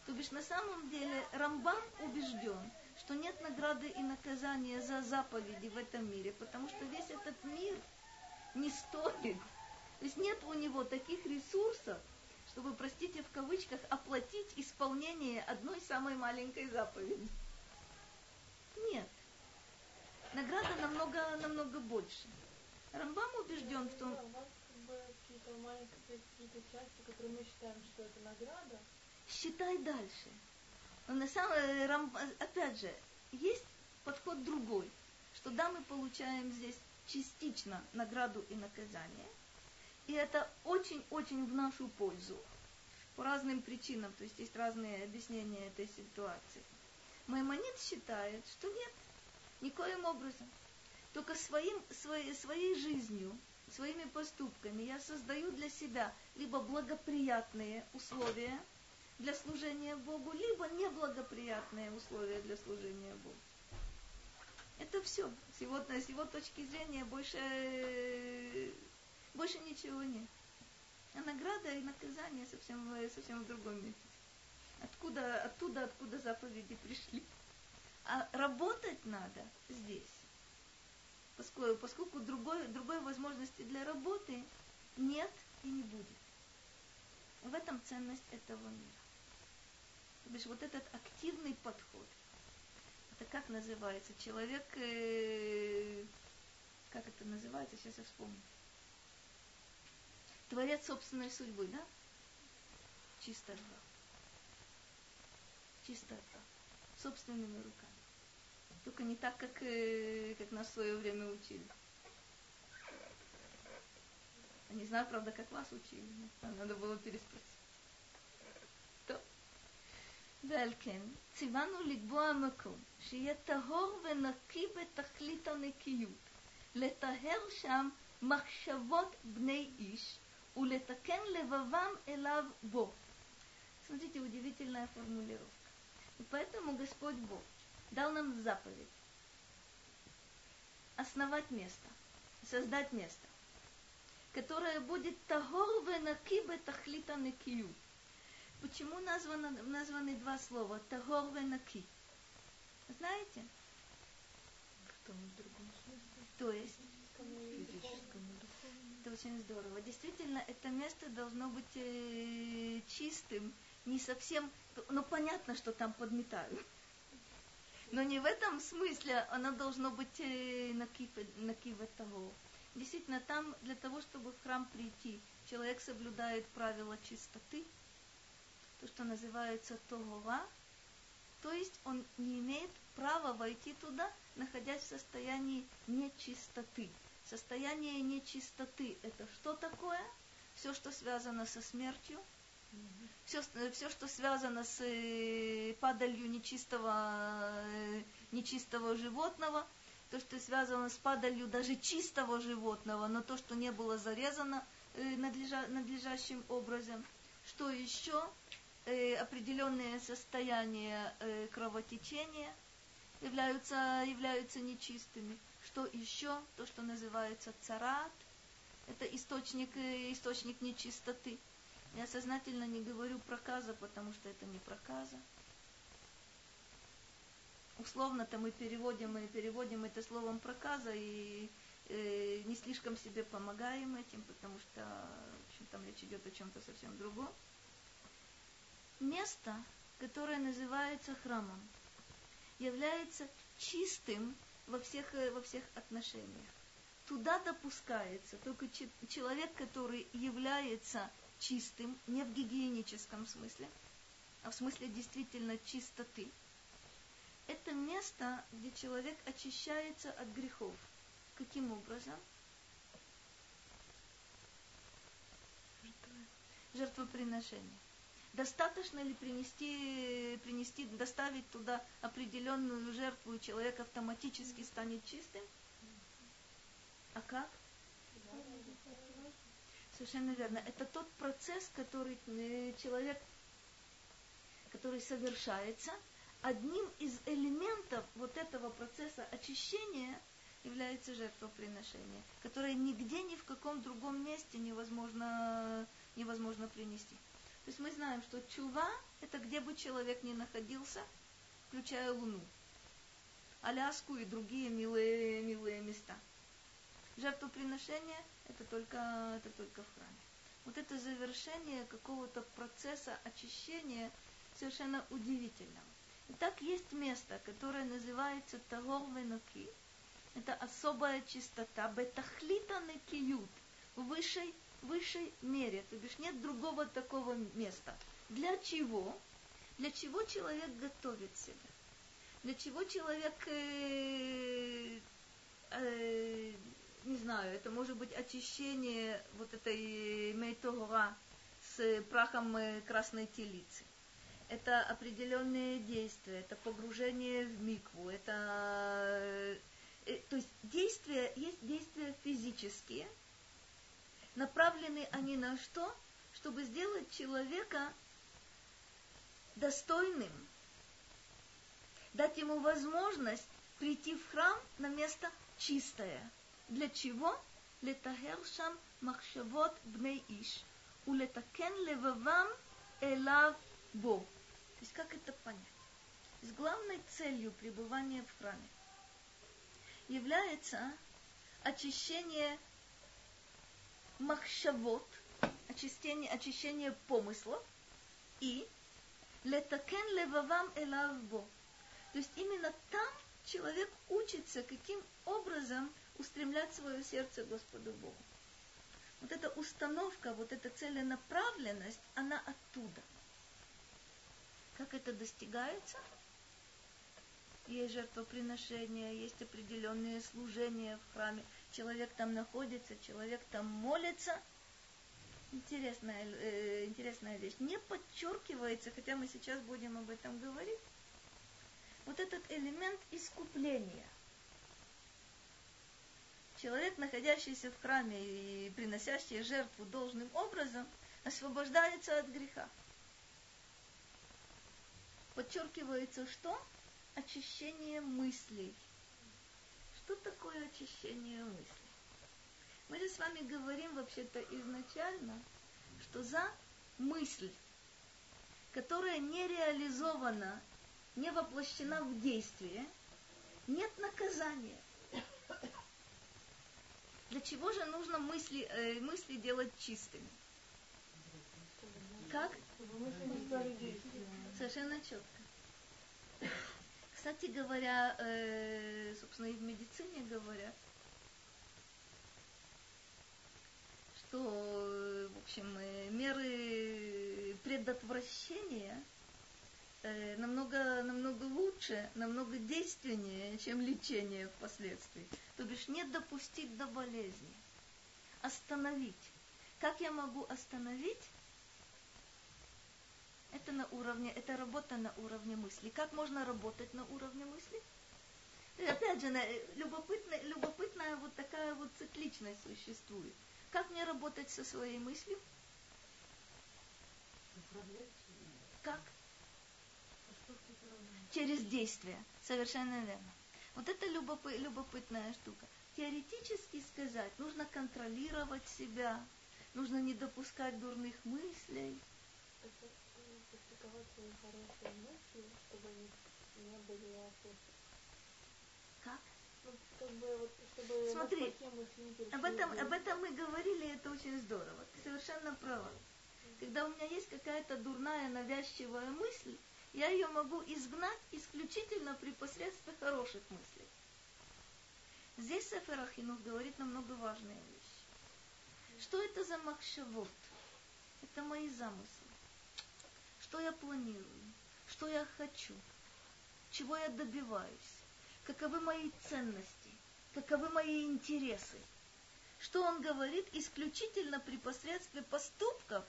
То бишь на самом деле Рамбам убежден, что нет награды и наказания за заповеди в этом мире, потому что весь этот мир не стоит. То есть нет у него таких ресурсов, чтобы, простите в кавычках, оплатить исполнение одной самой маленькой заповеди. Нет. Награда намного, намного больше. Рамбам убежден в том... какие-то маленькие какие-то части, которые мы считаем, что это награда. Считай дальше. Но на самом опять же, есть подход другой, что да, мы получаем здесь частично награду и наказание, и это очень-очень в нашу пользу, по разным причинам, то есть есть разные объяснения этой ситуации. Маймонит считает, что нет, никоим образом. Только своим, своей, своей жизнью, своими поступками я создаю для себя либо благоприятные условия для служения Богу, либо неблагоприятные условия для служения Богу. Это все. С его, с его точки зрения больше, больше ничего нет. А награда и наказание совсем, совсем в другом месте. Откуда, оттуда, откуда заповеди пришли. А работать надо здесь. Поскольку, поскольку другой, другой возможности для работы нет и не будет. В этом ценность этого мира. То бишь вот этот активный подход. Это как называется? Человек, э, как это называется, сейчас я вспомню. Творец собственной судьбы, да? Чистота. Чистота. Собственными руками. Только не так, как, э, как нас в свое время учили. Не знаю, правда, как вас учили. Надо было переспросить. טוב. ועל כן, ציוונו לקבוע מקום שיהיה טהור ונקי בתכלית הנקיות, לטהר שם מחשבות בני איש ולתקן לבבם אליו בו. Смотрите, удивительная формулировка. И поэтому Господь Бог дал нам заповедь основать место, создать место, которое будет тагор венаки бетахлита некию. Почему названо, названы два слова тагор венаки? Знаете? В том и другом смысле. То есть? Это очень здорово. Действительно, это место должно быть э, чистым, не совсем... Ну, понятно, что там подметают. Но не в этом смысле оно должно быть э, накивать того. Действительно, там для того, чтобы в храм прийти, человек соблюдает правила чистоты, то, что называется тогова, то есть он не имеет права войти туда, находясь в состоянии нечистоты. Состояние нечистоты – это что такое? Все, что связано со смертью – все, все, что связано с э, падалью нечистого, э, нечистого животного, то, что связано с падалью даже чистого животного, но то, что не было зарезано э, надлежа, надлежащим образом. Что еще? Определенные состояния кровотечения являются, являются нечистыми. Что еще? То, что называется царат, это источник, источник нечистоты. Я сознательно не говорю проказа, потому что это не проказа. Условно-то мы переводим, мы переводим это словом проказа и э, не слишком себе помогаем этим, потому что в общем, там речь идет о чем-то совсем другом. Место, которое называется храмом, является чистым во всех, э, во всех отношениях. Туда допускается только человек, который является чистым, не в гигиеническом смысле, а в смысле действительно чистоты. Это место, где человек очищается от грехов. Каким образом? Жертвоприношение. Достаточно ли принести, принести, доставить туда определенную жертву, и человек автоматически станет чистым? А как? Совершенно верно. Это тот процесс, который э, человек, который совершается. Одним из элементов вот этого процесса очищения является жертвоприношение, которое нигде ни в каком другом месте невозможно, невозможно принести. То есть мы знаем, что чува – это где бы человек ни находился, включая Луну, Аляску и другие милые, милые места. Жертвоприношение – это только, это только в храме. Вот это завершение какого-то процесса очищения совершенно удивительного. Итак, есть место, которое называется Тагор Веноки. Это особая чистота, бетахлита накиют, высшей высшей мере, то бишь нет другого такого места. Для чего? Для чего человек готовит себя? Для чего человек, э, э, не знаю, это может быть очищение вот этой мейтогора с прахом э, красной телицы. Это определенные действия, это погружение в микву, это... Э, то есть действия, есть действия физические – Направлены они на что? Чтобы сделать человека достойным, дать ему возможность прийти в храм на место чистое. Для чего? Летахершам махшавот бней иш. Улетакен левавам элав бо. То есть как это понять? Есть главной целью пребывания в храме является очищение махшавот, очищение, очищение помыслов, и летакен левавам элавбо. То есть именно там человек учится, каким образом устремлять свое сердце Господу Богу. Вот эта установка, вот эта целенаправленность, она оттуда. Как это достигается? Есть жертвоприношения, есть определенные служения в храме человек там находится, человек там молится. Интересная, э, интересная вещь. Не подчеркивается, хотя мы сейчас будем об этом говорить, вот этот элемент искупления. Человек, находящийся в храме и приносящий жертву должным образом, освобождается от греха. Подчеркивается что? Очищение мыслей – что такое очищение мысли? Мы же с вами говорим вообще-то изначально, что за мысль, которая не реализована, не воплощена в действие, нет наказания. Для чего же нужно мысли, э, мысли делать чистыми? Как? Совершенно четко. Кстати говоря, э, собственно, и в медицине говорят, что, в общем, э, меры предотвращения э, намного, намного лучше, намного действеннее, чем лечение впоследствии. То бишь не допустить до болезни, остановить. Как я могу остановить? Это на уровне, это работа на уровне мысли. Как можно работать на уровне мысли? И опять же, любопытная, любопытная вот такая вот цикличность существует. Как мне работать со своей мыслью? Как? Через действие. Совершенно верно. Вот это любопы, любопытная штука. Теоретически сказать, нужно контролировать себя, нужно не допускать дурных мыслей свои хорошие мысли, чтобы они не были оплошены. Как? Ну, как бы, вот, чтобы Смотри, об этом, об этом мы говорили, это очень здорово. Ты совершенно права. Когда у меня есть какая-то дурная, навязчивая мысль, я ее могу изгнать исключительно при посредстве хороших мыслей. Здесь Сефер Ахинух говорит намного важные вещи. Что это за махшавот? Это мои замыслы что я планирую, что я хочу, чего я добиваюсь, каковы мои ценности, каковы мои интересы. Что он говорит исключительно при посредстве поступков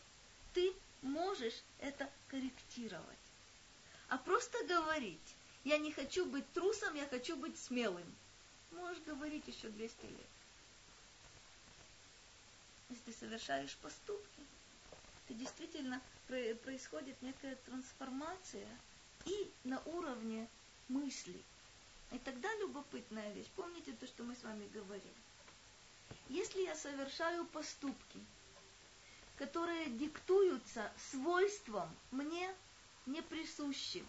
ты можешь это корректировать. А просто говорить, я не хочу быть трусом, я хочу быть смелым. Можешь говорить еще 200 лет. Если ты совершаешь поступки, ты действительно происходит некая трансформация и на уровне мыслей. И тогда любопытная вещь. Помните то, что мы с вами говорили? Если я совершаю поступки, которые диктуются свойством мне не присущим,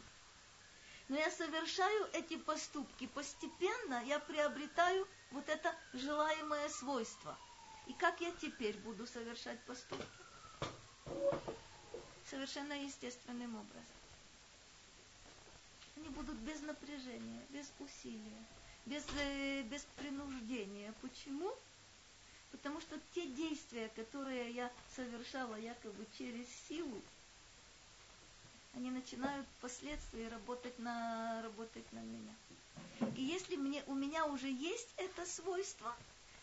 но я совершаю эти поступки, постепенно я приобретаю вот это желаемое свойство. И как я теперь буду совершать поступки? Совершенно естественным образом. Они будут без напряжения, без усилия, без, э, без принуждения. Почему? Потому что те действия, которые я совершала якобы через силу, они начинают впоследствии работать на, работать на меня. И если мне, у меня уже есть это свойство,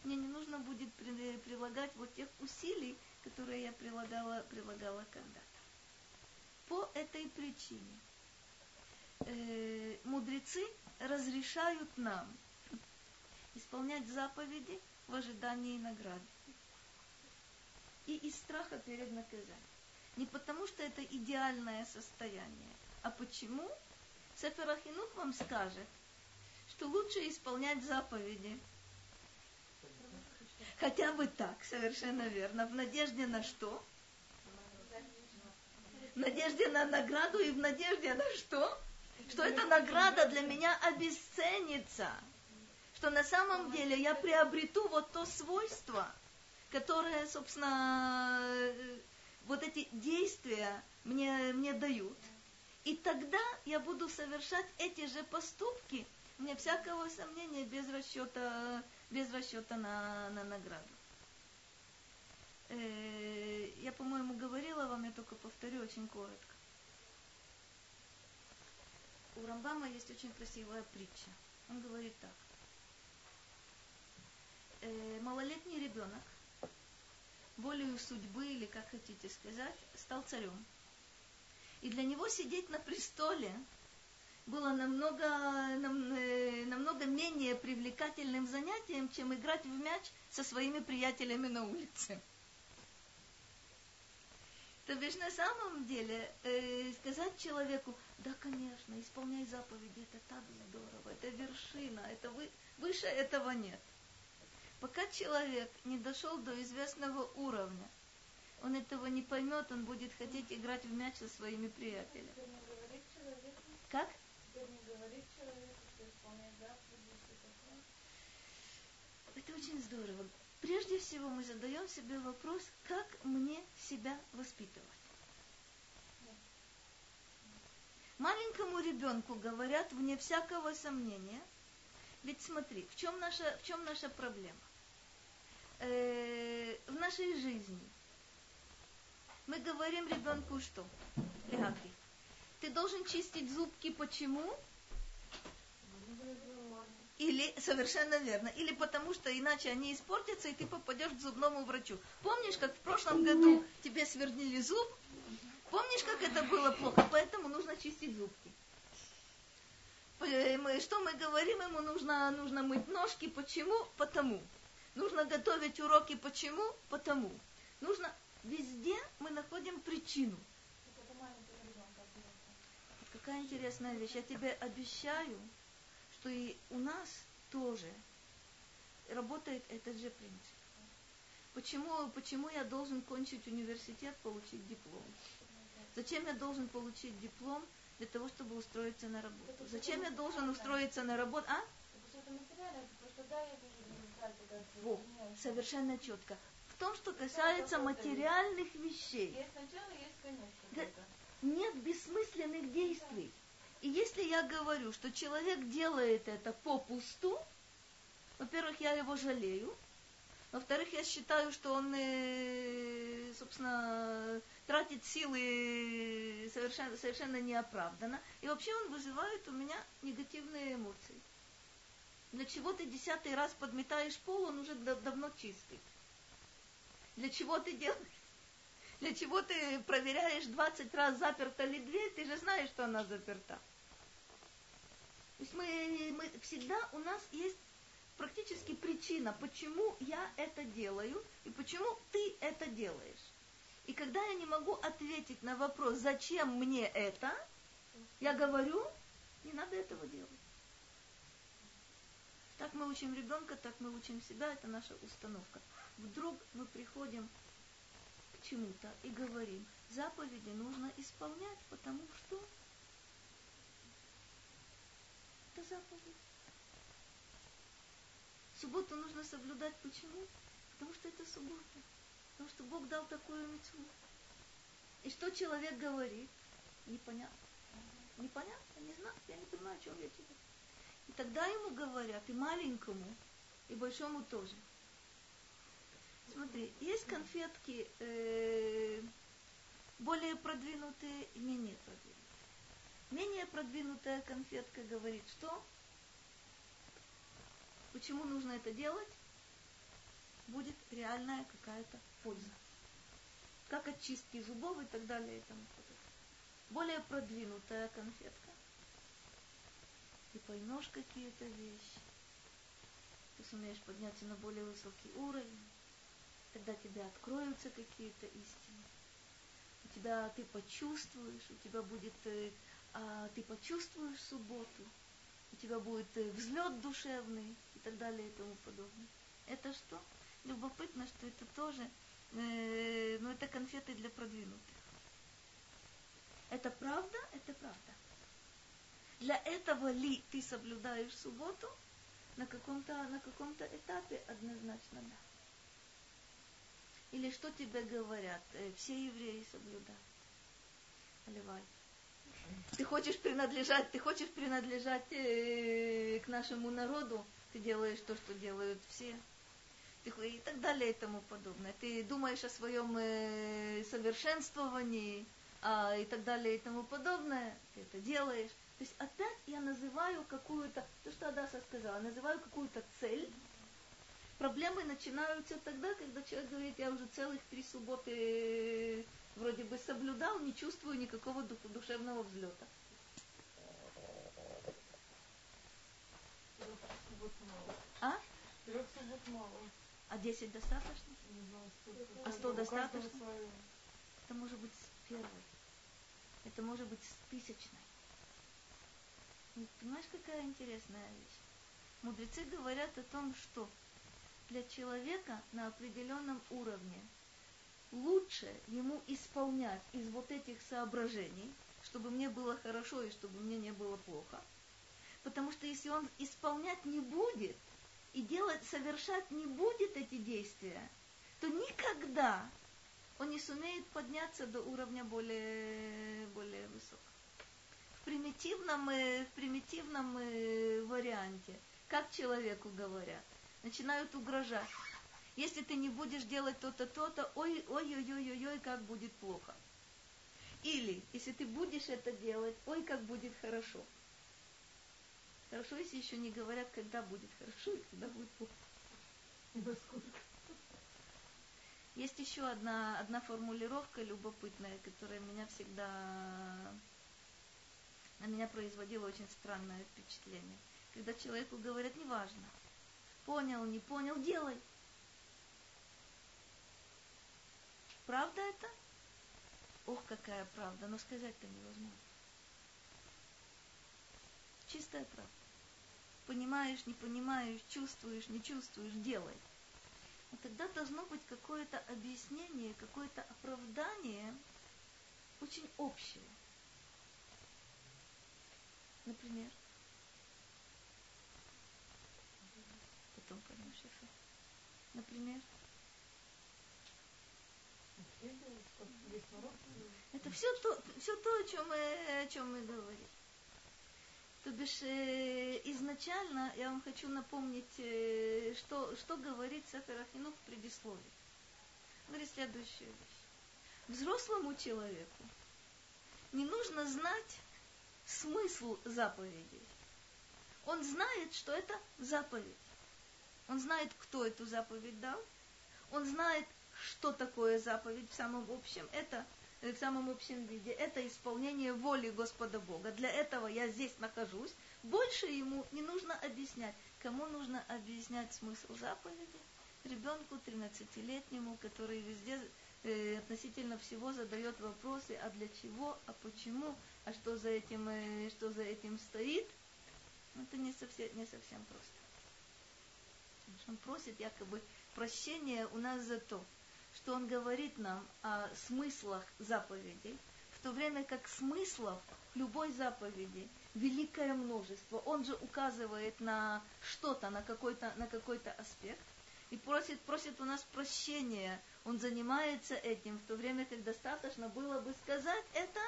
мне не нужно будет прилагать вот тех усилий, которые я прилагала, прилагала когда-то. По этой причине э, мудрецы разрешают нам исполнять заповеди в ожидании награды. И из страха перед наказанием. Не потому, что это идеальное состояние, а почему? Сефер Ахинух вам скажет, что лучше исполнять заповеди. Хотя бы так, совершенно верно. В надежде на что? В надежде на награду и в надежде на что? Что эта награда для меня обесценится. Что на самом деле я приобрету вот то свойство, которое, собственно, вот эти действия мне, мне дают. И тогда я буду совершать эти же поступки, мне всякого сомнения, без расчета, без расчета на, на награду. Э, я, по-моему, говорила вам, я только повторю очень коротко. У Рамбама есть очень красивая притча. Он говорит так. Э, малолетний ребенок волею судьбы, или как хотите сказать, стал царем. И для него сидеть на престоле было намного, нам, э, намного менее привлекательным занятием, чем играть в мяч со своими приятелями на улице. То бишь на самом деле э, сказать человеку, да, конечно, исполняй заповеди, это так здорово, это вершина, это вы, выше этого нет. Пока человек не дошел до известного уровня, он этого не поймет, он будет хотеть играть в мяч со своими приятелями. Как? Это очень здорово. Прежде всего мы задаем себе вопрос, как мне себя воспитывать. Маленькому ребенку говорят вне всякого сомнения, ведь смотри, в чем наша, в чем наша проблема? э, в нашей жизни мы говорим ребенку что? Легаки. Ты должен чистить зубки почему? Или, совершенно верно, или потому что иначе они испортятся, и ты попадешь к зубному врачу. Помнишь, как в прошлом году тебе свернили зуб? Помнишь, как это было плохо? Поэтому нужно чистить зубки. Мы, что мы говорим, ему нужно, нужно мыть ножки. Почему? Потому. Нужно готовить уроки почему? Потому. Нужно везде мы находим причину. Какая интересная вещь. Я тебе обещаю, что и у нас тоже работает этот же принцип. Почему, почему я должен кончить университет, получить диплом? Зачем я должен получить диплом для того, чтобы устроиться на работу? Зачем я должен устроиться на работу? А? Во, совершенно четко. В том, что касается материальных вещей. Есть начало, есть конец. Нет бессмысленных действий. И если я говорю, что человек делает это попусту, во-первых, я его жалею, во-вторых, я считаю, что он, э, собственно, тратит силы совершенно, совершенно неоправданно. И вообще он вызывает у меня негативные эмоции. Для чего ты десятый раз подметаешь пол, он уже давно чистый. Для чего ты делаешь? Для чего ты проверяешь 20 раз, заперта ли дверь, ты же знаешь, что она заперта. То есть мы, мы всегда, у нас есть практически причина, почему я это делаю и почему ты это делаешь. И когда я не могу ответить на вопрос, зачем мне это, я говорю, не надо этого делать. Так мы учим ребенка, так мы учим себя, это наша установка. Вдруг мы приходим к чему-то и говорим, заповеди нужно исполнять, потому что это заповедь. Субботу нужно соблюдать почему? Потому что это суббота. Потому что Бог дал такую мецву. И что человек говорит? Непонятно. Непонятно, не знаю, я не понимаю, о чем я тебе. И тогда ему говорят, и маленькому, и большому тоже. Смотри, есть конфетки э, более продвинутые и менее продвинутые. Менее продвинутая конфетка говорит, что? Почему нужно это делать? Будет реальная какая-то польза. Как от чистки зубов и так далее и тому. Более продвинутая конфетка ты поймешь какие-то вещи, ты сумеешь подняться на более высокий уровень, тогда тебе откроются какие-то истины. У тебя ты почувствуешь, у тебя будет, э, а, ты почувствуешь субботу, у тебя будет э, взлет душевный и так далее и тому подобное. Это что? Любопытно, что это тоже, э, ну это конфеты для продвинутых. Это правда? Это правда. Для этого ли ты соблюдаешь субботу? На каком-то, на каком-то этапе однозначно да. Или что тебе говорят? Э, все евреи соблюдают. Оливай. Ты хочешь принадлежать, ты хочешь принадлежать э, к нашему народу, ты делаешь то, что делают все. Ты, и так далее и тому подобное. Ты думаешь о своем э, совершенствовании а, и так далее и тому подобное. Ты это делаешь. То есть опять я называю какую-то, то, что Адаса сказала, называю какую-то цель. Проблемы начинаются тогда, когда человек говорит, я уже целых три субботы вроде бы соблюдал, не чувствую никакого душевного взлета. А? Трех суббот мало. А десять достаточно? Не знаю, А сто достаточно? Это может быть с первой. Это может быть с тысячной. Понимаешь, какая интересная вещь? Мудрецы говорят о том, что для человека на определенном уровне лучше ему исполнять из вот этих соображений, чтобы мне было хорошо и чтобы мне не было плохо. Потому что если он исполнять не будет и делать, совершать не будет эти действия, то никогда он не сумеет подняться до уровня более, более высокого примитивном, в примитивном э, варианте. Как человеку говорят? Начинают угрожать. Если ты не будешь делать то-то, то-то, ой, ой, ой, ой, ой, ой, как будет плохо. Или, если ты будешь это делать, ой, как будет хорошо. Хорошо, если еще не говорят, когда будет хорошо и когда будет плохо. Есть еще одна, одна формулировка любопытная, которая меня всегда на меня производило очень странное впечатление. Когда человеку говорят, неважно, понял, не понял, делай. Правда это? Ох, какая правда, но сказать-то невозможно. Чистая правда. Понимаешь, не понимаешь, чувствуешь, не чувствуешь, делай. Но тогда должно быть какое-то объяснение, какое-то оправдание очень общее. Например. Потом поймешь Ефе. Например. Это все то, все то, о чем мы, о чем мы говорим. То бишь, э, изначально я вам хочу напомнить, э, что, что говорит Сефер Ахинух в предисловии. Говорит следующую вещь. Взрослому человеку не нужно знать смысл заповедей. Он знает, что это заповедь. Он знает, кто эту заповедь дал. Он знает, что такое заповедь в самом общем? Это в самом общем виде. Это исполнение воли Господа Бога. Для этого я здесь нахожусь. Больше ему не нужно объяснять. Кому нужно объяснять смысл заповеди? Ребенку 13-летнему, который везде э, относительно всего задает вопросы, а для чего, а почему, а что за этим, э, что за этим стоит. Это не совсем, не совсем просто. Он просит якобы прощения у нас за то, что он говорит нам о смыслах заповедей, в то время как смыслов любой заповеди великое множество. Он же указывает на что-то, на какой-то, на какой-то аспект и просит, просит у нас прощения. Он занимается этим, в то время как достаточно было бы сказать, это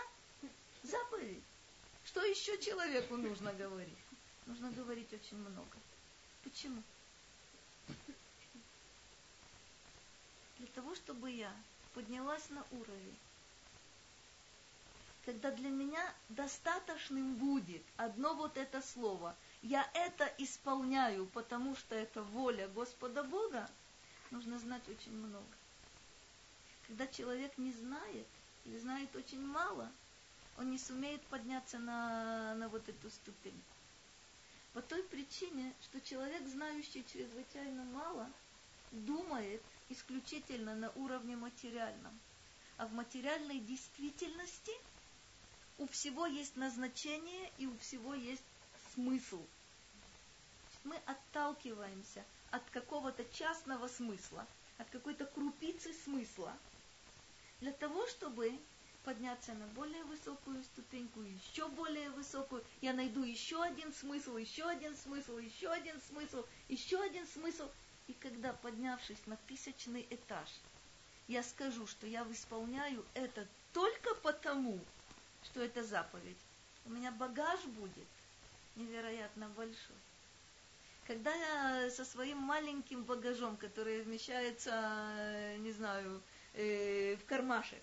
заповедь. Что еще человеку нужно говорить? Нужно говорить очень много. Почему? Для того, чтобы я поднялась на уровень, когда для меня достаточным будет одно вот это слово, я это исполняю, потому что это воля Господа Бога, нужно знать очень много. Когда человек не знает или знает очень мало, он не сумеет подняться на, на вот эту ступень. По той причине, что человек, знающий чрезвычайно мало, думает, исключительно на уровне материальном. А в материальной действительности у всего есть назначение и у всего есть смысл. Мы отталкиваемся от какого-то частного смысла, от какой-то крупицы смысла, для того, чтобы подняться на более высокую ступеньку, еще более высокую. Я найду еще один смысл, еще один смысл, еще один смысл, еще один смысл. И когда, поднявшись на тысячный этаж, я скажу, что я исполняю это только потому, что это заповедь, у меня багаж будет невероятно большой. Когда я со своим маленьким багажом, который вмещается, не знаю, э, в кармашек,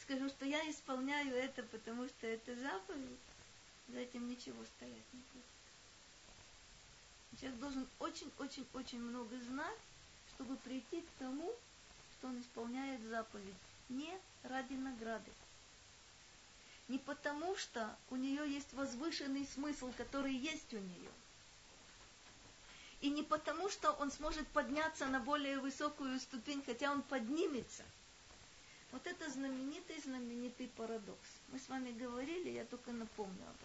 скажу, что я исполняю это, потому что это заповедь, за этим ничего стоять не будет. Человек должен очень-очень-очень много знать, чтобы прийти к тому, что он исполняет заповедь. Не ради награды. Не потому, что у нее есть возвышенный смысл, который есть у нее. И не потому, что он сможет подняться на более высокую ступень, хотя он поднимется. Вот это знаменитый-знаменитый парадокс. Мы с вами говорили, я только напомню об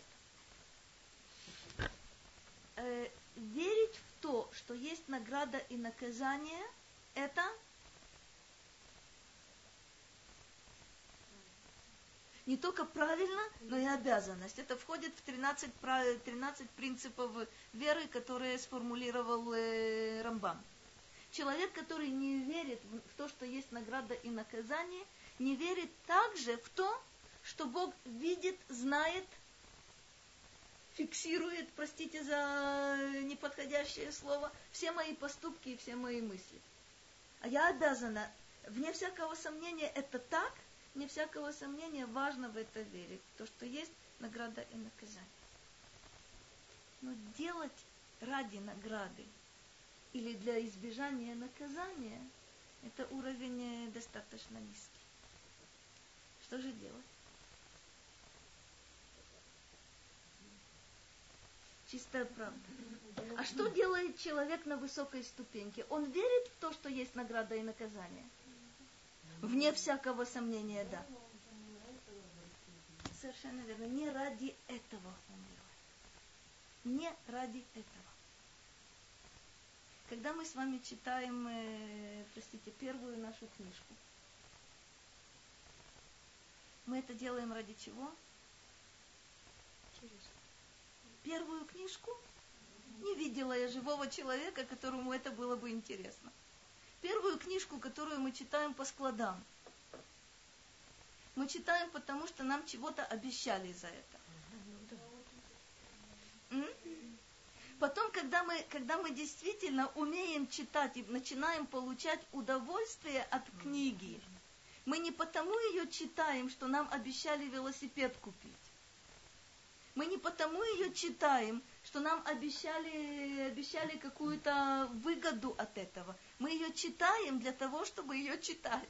этом. Верить в то, что есть награда и наказание, это не только правильно, но и обязанность. Это входит в 13, 13 принципов веры, которые сформулировал э, Рамбам. Человек, который не верит в то, что есть награда и наказание, не верит также в то, что Бог видит, знает, фиксирует, простите за неподходящее слово, все мои поступки и все мои мысли. А я обязана, вне всякого сомнения, это так, вне всякого сомнения важно в это верить, то, что есть награда и наказание. Но делать ради награды или для избежания наказания, это уровень достаточно низкий. Что же делать? Чистая правда. А что делает человек на высокой ступеньке? Он верит в то, что есть награда и наказание? Вне всякого сомнения, да. Совершенно верно. Не ради этого он делает. Не ради этого. Когда мы с вами читаем, э, простите, первую нашу книжку, мы это делаем ради чего? Через первую книжку, не видела я живого человека, которому это было бы интересно. Первую книжку, которую мы читаем по складам. Мы читаем, потому что нам чего-то обещали за это. Потом, когда мы, когда мы действительно умеем читать и начинаем получать удовольствие от книги, мы не потому ее читаем, что нам обещали велосипед купить Мы не потому ее читаем, что нам обещали, обещали какую-то выгоду от этого. Мы ее читаем для того, чтобы ее читать.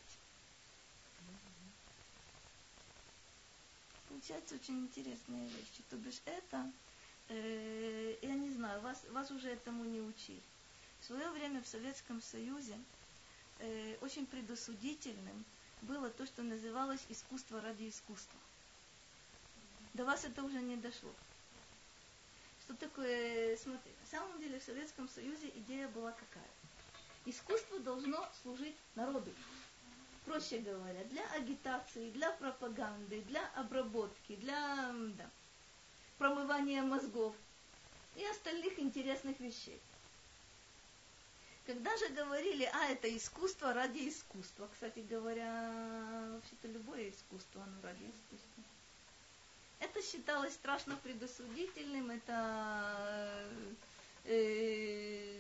Получается очень интересная вещь. То бишь это, э, я не знаю, вас, вас уже этому не учили. В свое время в Советском Союзе э, очень предосудительным было то, что называлось искусство ради искусства. До вас это уже не дошло. Что такое, смотри, на самом деле в Советском Союзе идея была какая? Искусство должно служить народу. Проще говоря, для агитации, для пропаганды, для обработки, для да, промывания мозгов и остальных интересных вещей. Когда же говорили, а это искусство ради искусства, кстати говоря, вообще-то любое искусство, оно ради искусства. Это считалось страшно предосудительным, это э,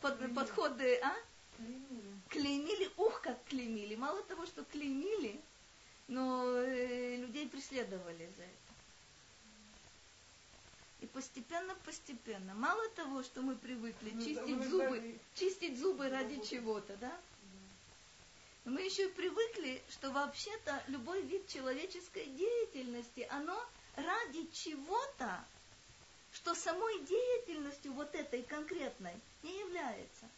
под, подходы, а? Клеймили. клеймили, ух, как клеймили. Мало того, что клеймили, но э, людей преследовали за это. И постепенно, постепенно. Мало того, что мы привыкли ну, чистить да, зубы, чистить зубы ради чего-то, да? Но мы еще привыкли, что вообще-то любой вид человеческой деятельности, оно ради чего-то, что самой деятельностью вот этой конкретной не является.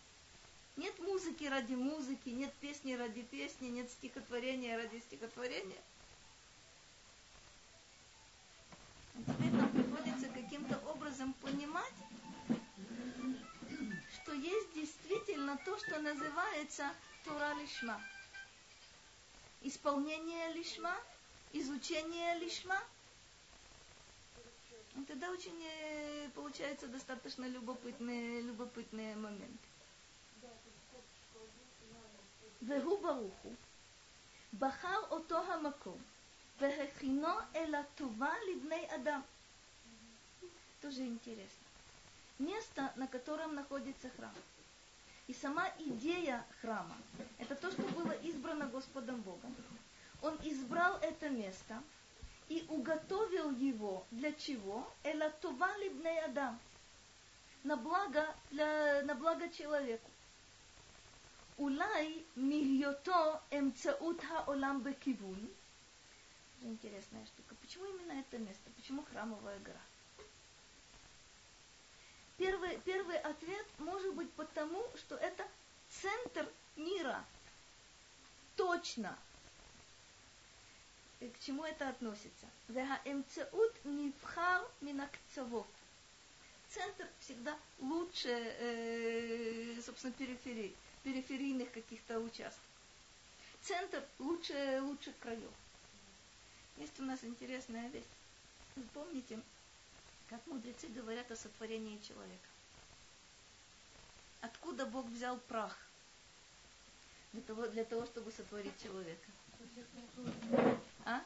Нет музыки ради музыки, нет песни ради песни, нет стихотворения ради стихотворения. И теперь нам приходится каким-то образом понимать, что есть действительно то, что называется Тура Лишма Исполнение Лишма, изучение Лишма. И тогда очень э, получается достаточно любопытные, любопытные моменты. והוא ברוך הוא בחר אותו המקום והכינו אל הטובה לבני אדם. Тоже интересно. Место, на котором находится храм. и сама идея храма – это то, что было избрано Господом Богом. Он избрал это место и уготовил его для чего? Элатова адам. На благо, для, на благо человеку. Улай мильото эмцаутха хаолам бекивун. Интересная штука. Почему именно это место? Почему храмовая гора? Первый, первый ответ может быть потому, что это центр мира. Точно. И к чему это относится? Центр всегда лучше, э, собственно, периферии периферийных каких-то участков. Центр лучше, лучше краев. Есть у нас интересная вещь. Вы помните, как мудрецы говорят о сотворении человека? Откуда Бог взял прах для того, для того чтобы сотворить человека? А?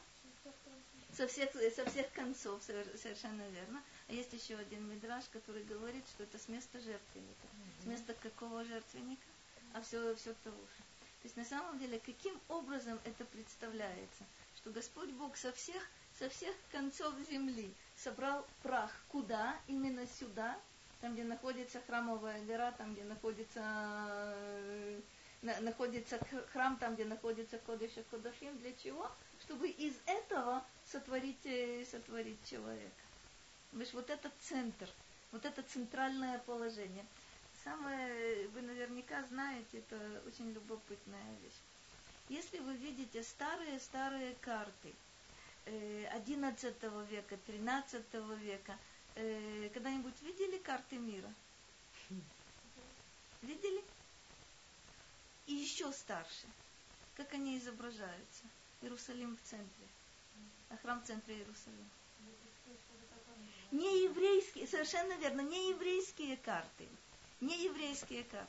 Со всех, со всех концов, совершенно верно. А есть еще один мидраж, который говорит, что это с места жертвенника. С места какого жертвенника? а все, все того же. То есть на самом деле, каким образом это представляется? Что Господь Бог со всех, со всех концов земли собрал прах. Куда? Именно сюда, там, где находится храмовая гора, там, где находится, э, находится храм, там, где находится Кодыша Кодашим. Для чего? Чтобы из этого сотворить, э, сотворить человека. Видишь, вот этот центр, вот это центральное положение – Самое, вы наверняка знаете, это очень любопытная вещь. Если вы видите старые-старые карты XI э, века, XIII века, э, когда-нибудь видели карты мира? Видели? И еще старше. Как они изображаются? Иерусалим в центре. А храм в центре Иерусалима. Не еврейские, совершенно верно, не еврейские карты не еврейские карты.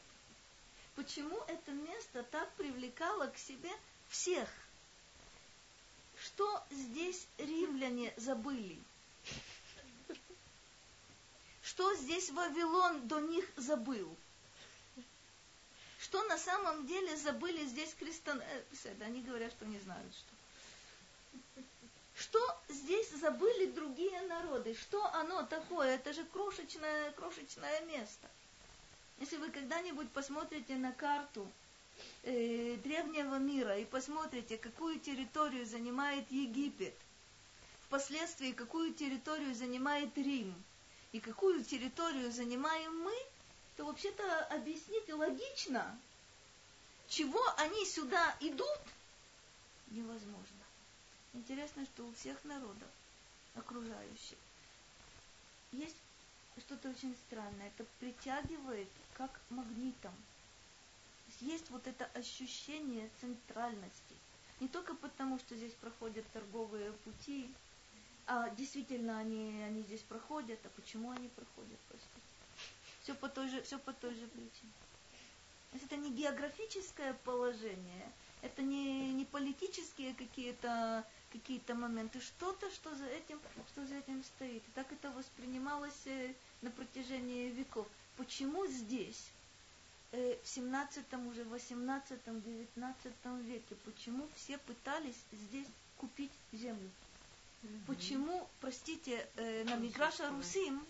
Почему это место так привлекало к себе всех? Что здесь римляне забыли? Что здесь Вавилон до них забыл? Что на самом деле забыли здесь крестон... Э, они говорят, что не знают, что. Что здесь забыли другие народы? Что оно такое? Это же крошечное, крошечное место. Если вы когда-нибудь посмотрите на карту э, древнего мира и посмотрите, какую территорию занимает Египет, впоследствии какую территорию занимает Рим и какую территорию занимаем мы, то вообще-то объяснить логично, чего они сюда идут, невозможно. Интересно, что у всех народов окружающих есть что-то очень странное. Это притягивает как магнитом. Есть вот это ощущение центральности. Не только потому, что здесь проходят торговые пути, а действительно они, они здесь проходят, а почему они проходят, Господи? Все по той же, все по той же причине. Это не географическое положение, это не, не политические какие-то какие-то моменты, что-то, что за этим, что за этим стоит. И так это воспринималось э, на протяжении веков. Почему здесь, э, в 17 уже 18 19 веке, почему все пытались здесь купить землю? Mm-hmm. Почему, простите, э, на Миграша Русим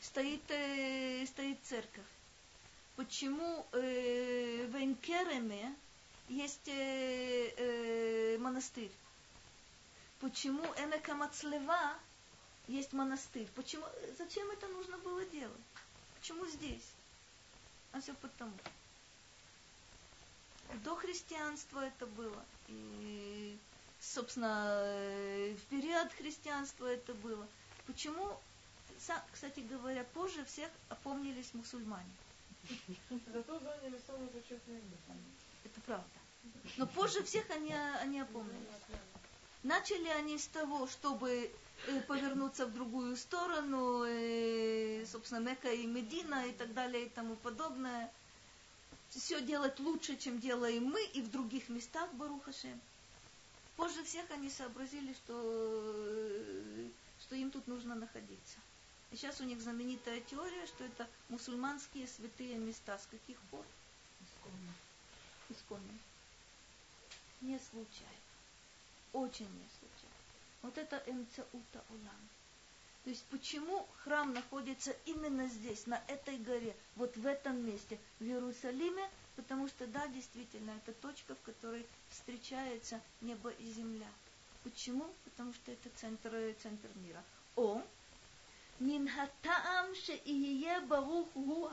стоит, стоит церковь? Почему в Энкереме есть монастырь? почему Эмека Мацлева есть монастырь. Почему, зачем это нужно было делать? Почему здесь? А все потому. До христианства это было. И, собственно, в период христианства это было. Почему, кстати говоря, позже всех опомнились мусульмане? Зато заняли самый почетный Это правда. Но позже всех они, они опомнились. Начали они с того, чтобы э, повернуться в другую сторону, э, собственно, Мека и Медина и так далее и тому подобное. Все делать лучше, чем делаем мы и в других местах, Барухашем. Позже всех они сообразили, что, э, что им тут нужно находиться. И сейчас у них знаменитая теория, что это мусульманские святые места. С каких пор? Исконно. Исконно. Не случайно очень не случайно. Вот это МЦУТа Улам. То есть почему храм находится именно здесь, на этой горе, вот в этом месте, в Иерусалиме? Потому что, да, действительно, это точка, в которой встречается небо и земля. Почему? Потому что это центр, центр мира. О, Минхатаам шеие барух гу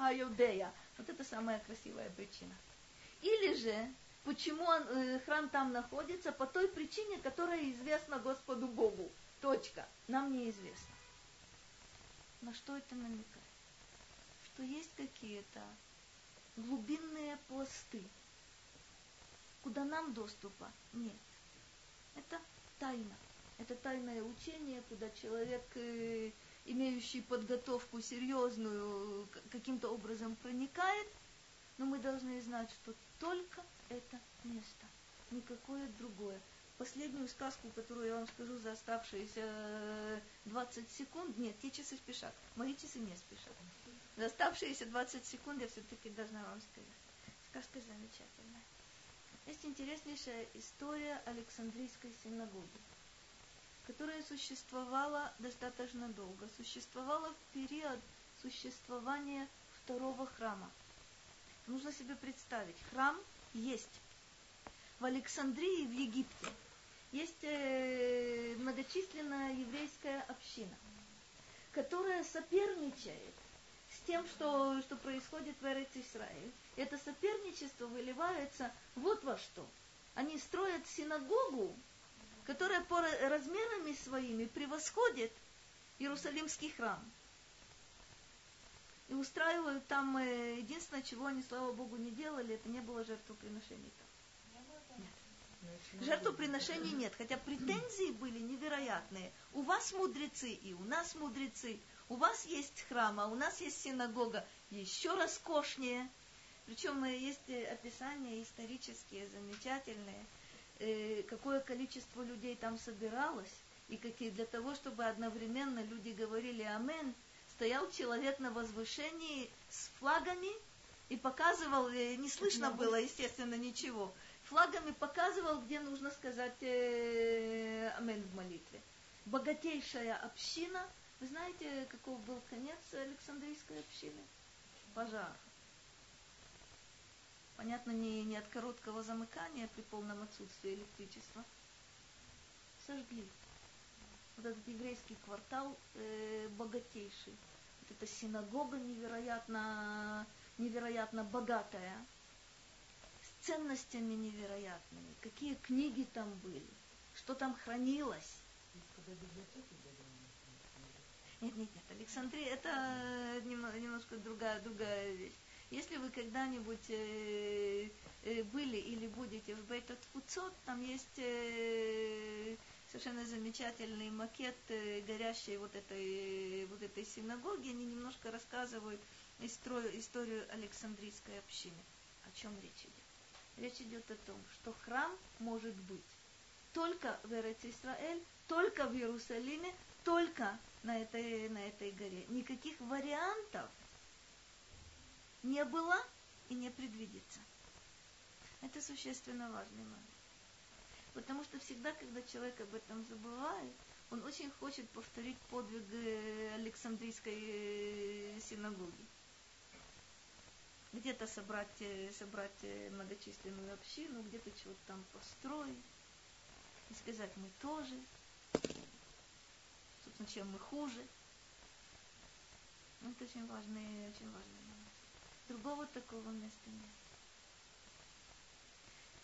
Вот это самая красивая причина. Или же Почему он, э, храм там находится? По той причине, которая известна Господу Богу. Точка. Нам неизвестно. На что это намекает? Что есть какие-то глубинные пласты, куда нам доступа нет. Это тайна. Это тайное учение, куда человек, э, имеющий подготовку серьезную, каким-то образом проникает, но мы должны знать, что только это место, никакое другое. Последнюю сказку, которую я вам скажу за оставшиеся 20 э, секунд, нет, те часы спешат, мои часы не спешат. За оставшиеся 20 секунд я все-таки должна вам сказать. Сказка замечательная. Есть интереснейшая история Александрийской синагоги, которая существовала достаточно долго. Существовала в период существования второго храма. Нужно себе представить, храм есть. В Александрии, в Египте, есть э, многочисленная еврейская община, которая соперничает с тем, что, что происходит в Эрец Исраиль. Это соперничество выливается вот во что. Они строят синагогу, которая по размерами своими превосходит Иерусалимский храм и устраивают там, э, единственное, чего они, слава Богу, не делали, это не было жертвоприношений там. Нет. Жертвоприношений нет, хотя претензии были невероятные. У вас мудрецы и у нас мудрецы. У вас есть храм, а у нас есть синагога еще роскошнее. Причем э, есть э, описания исторические, замечательные, какое количество людей там собиралось, и какие для того, чтобы одновременно люди говорили «Амен», стоял человек на возвышении с флагами и показывал, э, не слышно было, естественно, ничего, флагами показывал, где нужно сказать э, э, амен в молитве. Богатейшая община. Вы знаете, каков был конец Александрийской общины? Пожар. Понятно, не, не от короткого замыкания при полном отсутствии электричества. Сожгли. Вот этот еврейский квартал э, богатейший. Эта синагога невероятно, невероятно богатая с ценностями невероятными, какие книги там были, что там хранилось. Нет, нет, нет, Александрия это немного, немножко другая, другая вещь. Если вы когда-нибудь э, э, были или будете в Бейтот Фуцот, там есть э, совершенно замечательный макет э, горящей вот этой, вот этой синагоги. Они немножко рассказывают историю, историю Александрийской общины. О чем речь идет? Речь идет о том, что храм может быть только в Эрец Исраэль, только в Иерусалиме, только на этой, на этой горе. Никаких вариантов не было и не предвидится. Это существенно важный момент. Потому что всегда, когда человек об этом забывает, он очень хочет повторить подвиг Александрийской э, синагоги где-то собрать, э, собрать э, многочисленную общину, где-то чего-то там построить. И сказать, мы тоже. Собственно, чем мы хуже. Это очень важный, очень важный момент. Другого такого места нет.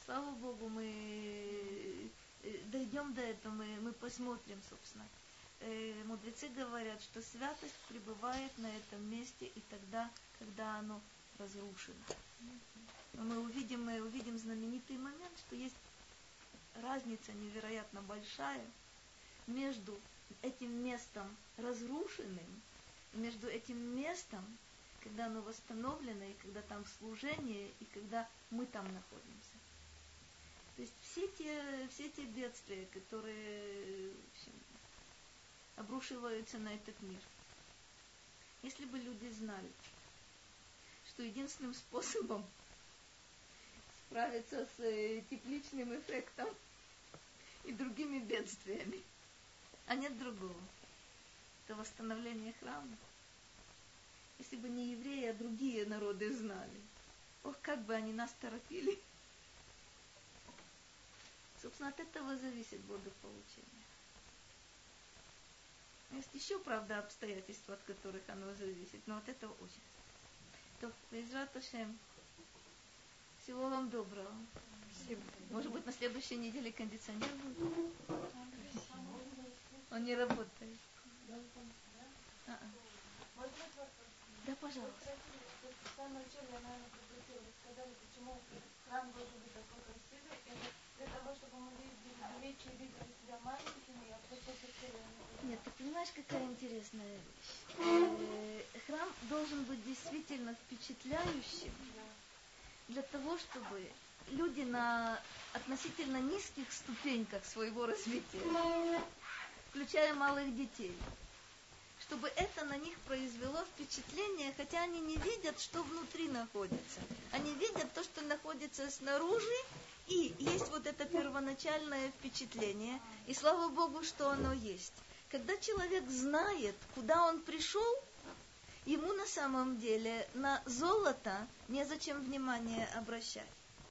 Слава Богу, мы э, дойдем до этого, мы, мы посмотрим, собственно. Мудрецы говорят, что святость пребывает на этом месте и тогда, когда оно разрушено. мы увидим, мы увидим знаменитый момент, что есть разница невероятно большая между этим местом разрушенным, между этим местом, когда оно восстановлено, и когда там служение, и когда мы там находимся. То есть все те, все те бедствия, которые общем, обрушиваются на этот мир, если бы люди знали, что единственным способом справиться с э, тепличным эффектом и другими бедствиями, а нет другого. Это восстановление храма. Если бы не евреи, а другие народы знали, ох, как бы они нас торопили. Собственно, от этого зависит благополучение. Есть еще, правда, обстоятельства, от которых оно зависит, но от этого очень. То, Безрат Ашем. Всего вам доброго. Спасибо. Может быть, на следующей неделе кондиционер будет? Он не работает. А-а. Да, пожалуйста. В самом начале я, наверное, сказали, почему храм должен быть такой красивый. Для того, чтобы мы и видели себя маленькими, я просто хотела. Нет, ты понимаешь, какая интересная вещь? Э, храм должен быть действительно впечатляющим для того, чтобы люди на относительно низких ступеньках своего развития, включая малых детей, чтобы это на них произвело впечатление, хотя они не видят, что внутри находится. Они видят то, что находится снаружи, и есть вот это первоначальное впечатление, и слава Богу, что оно есть. Когда человек знает, куда он пришел, ему на самом деле на золото незачем внимание обращать.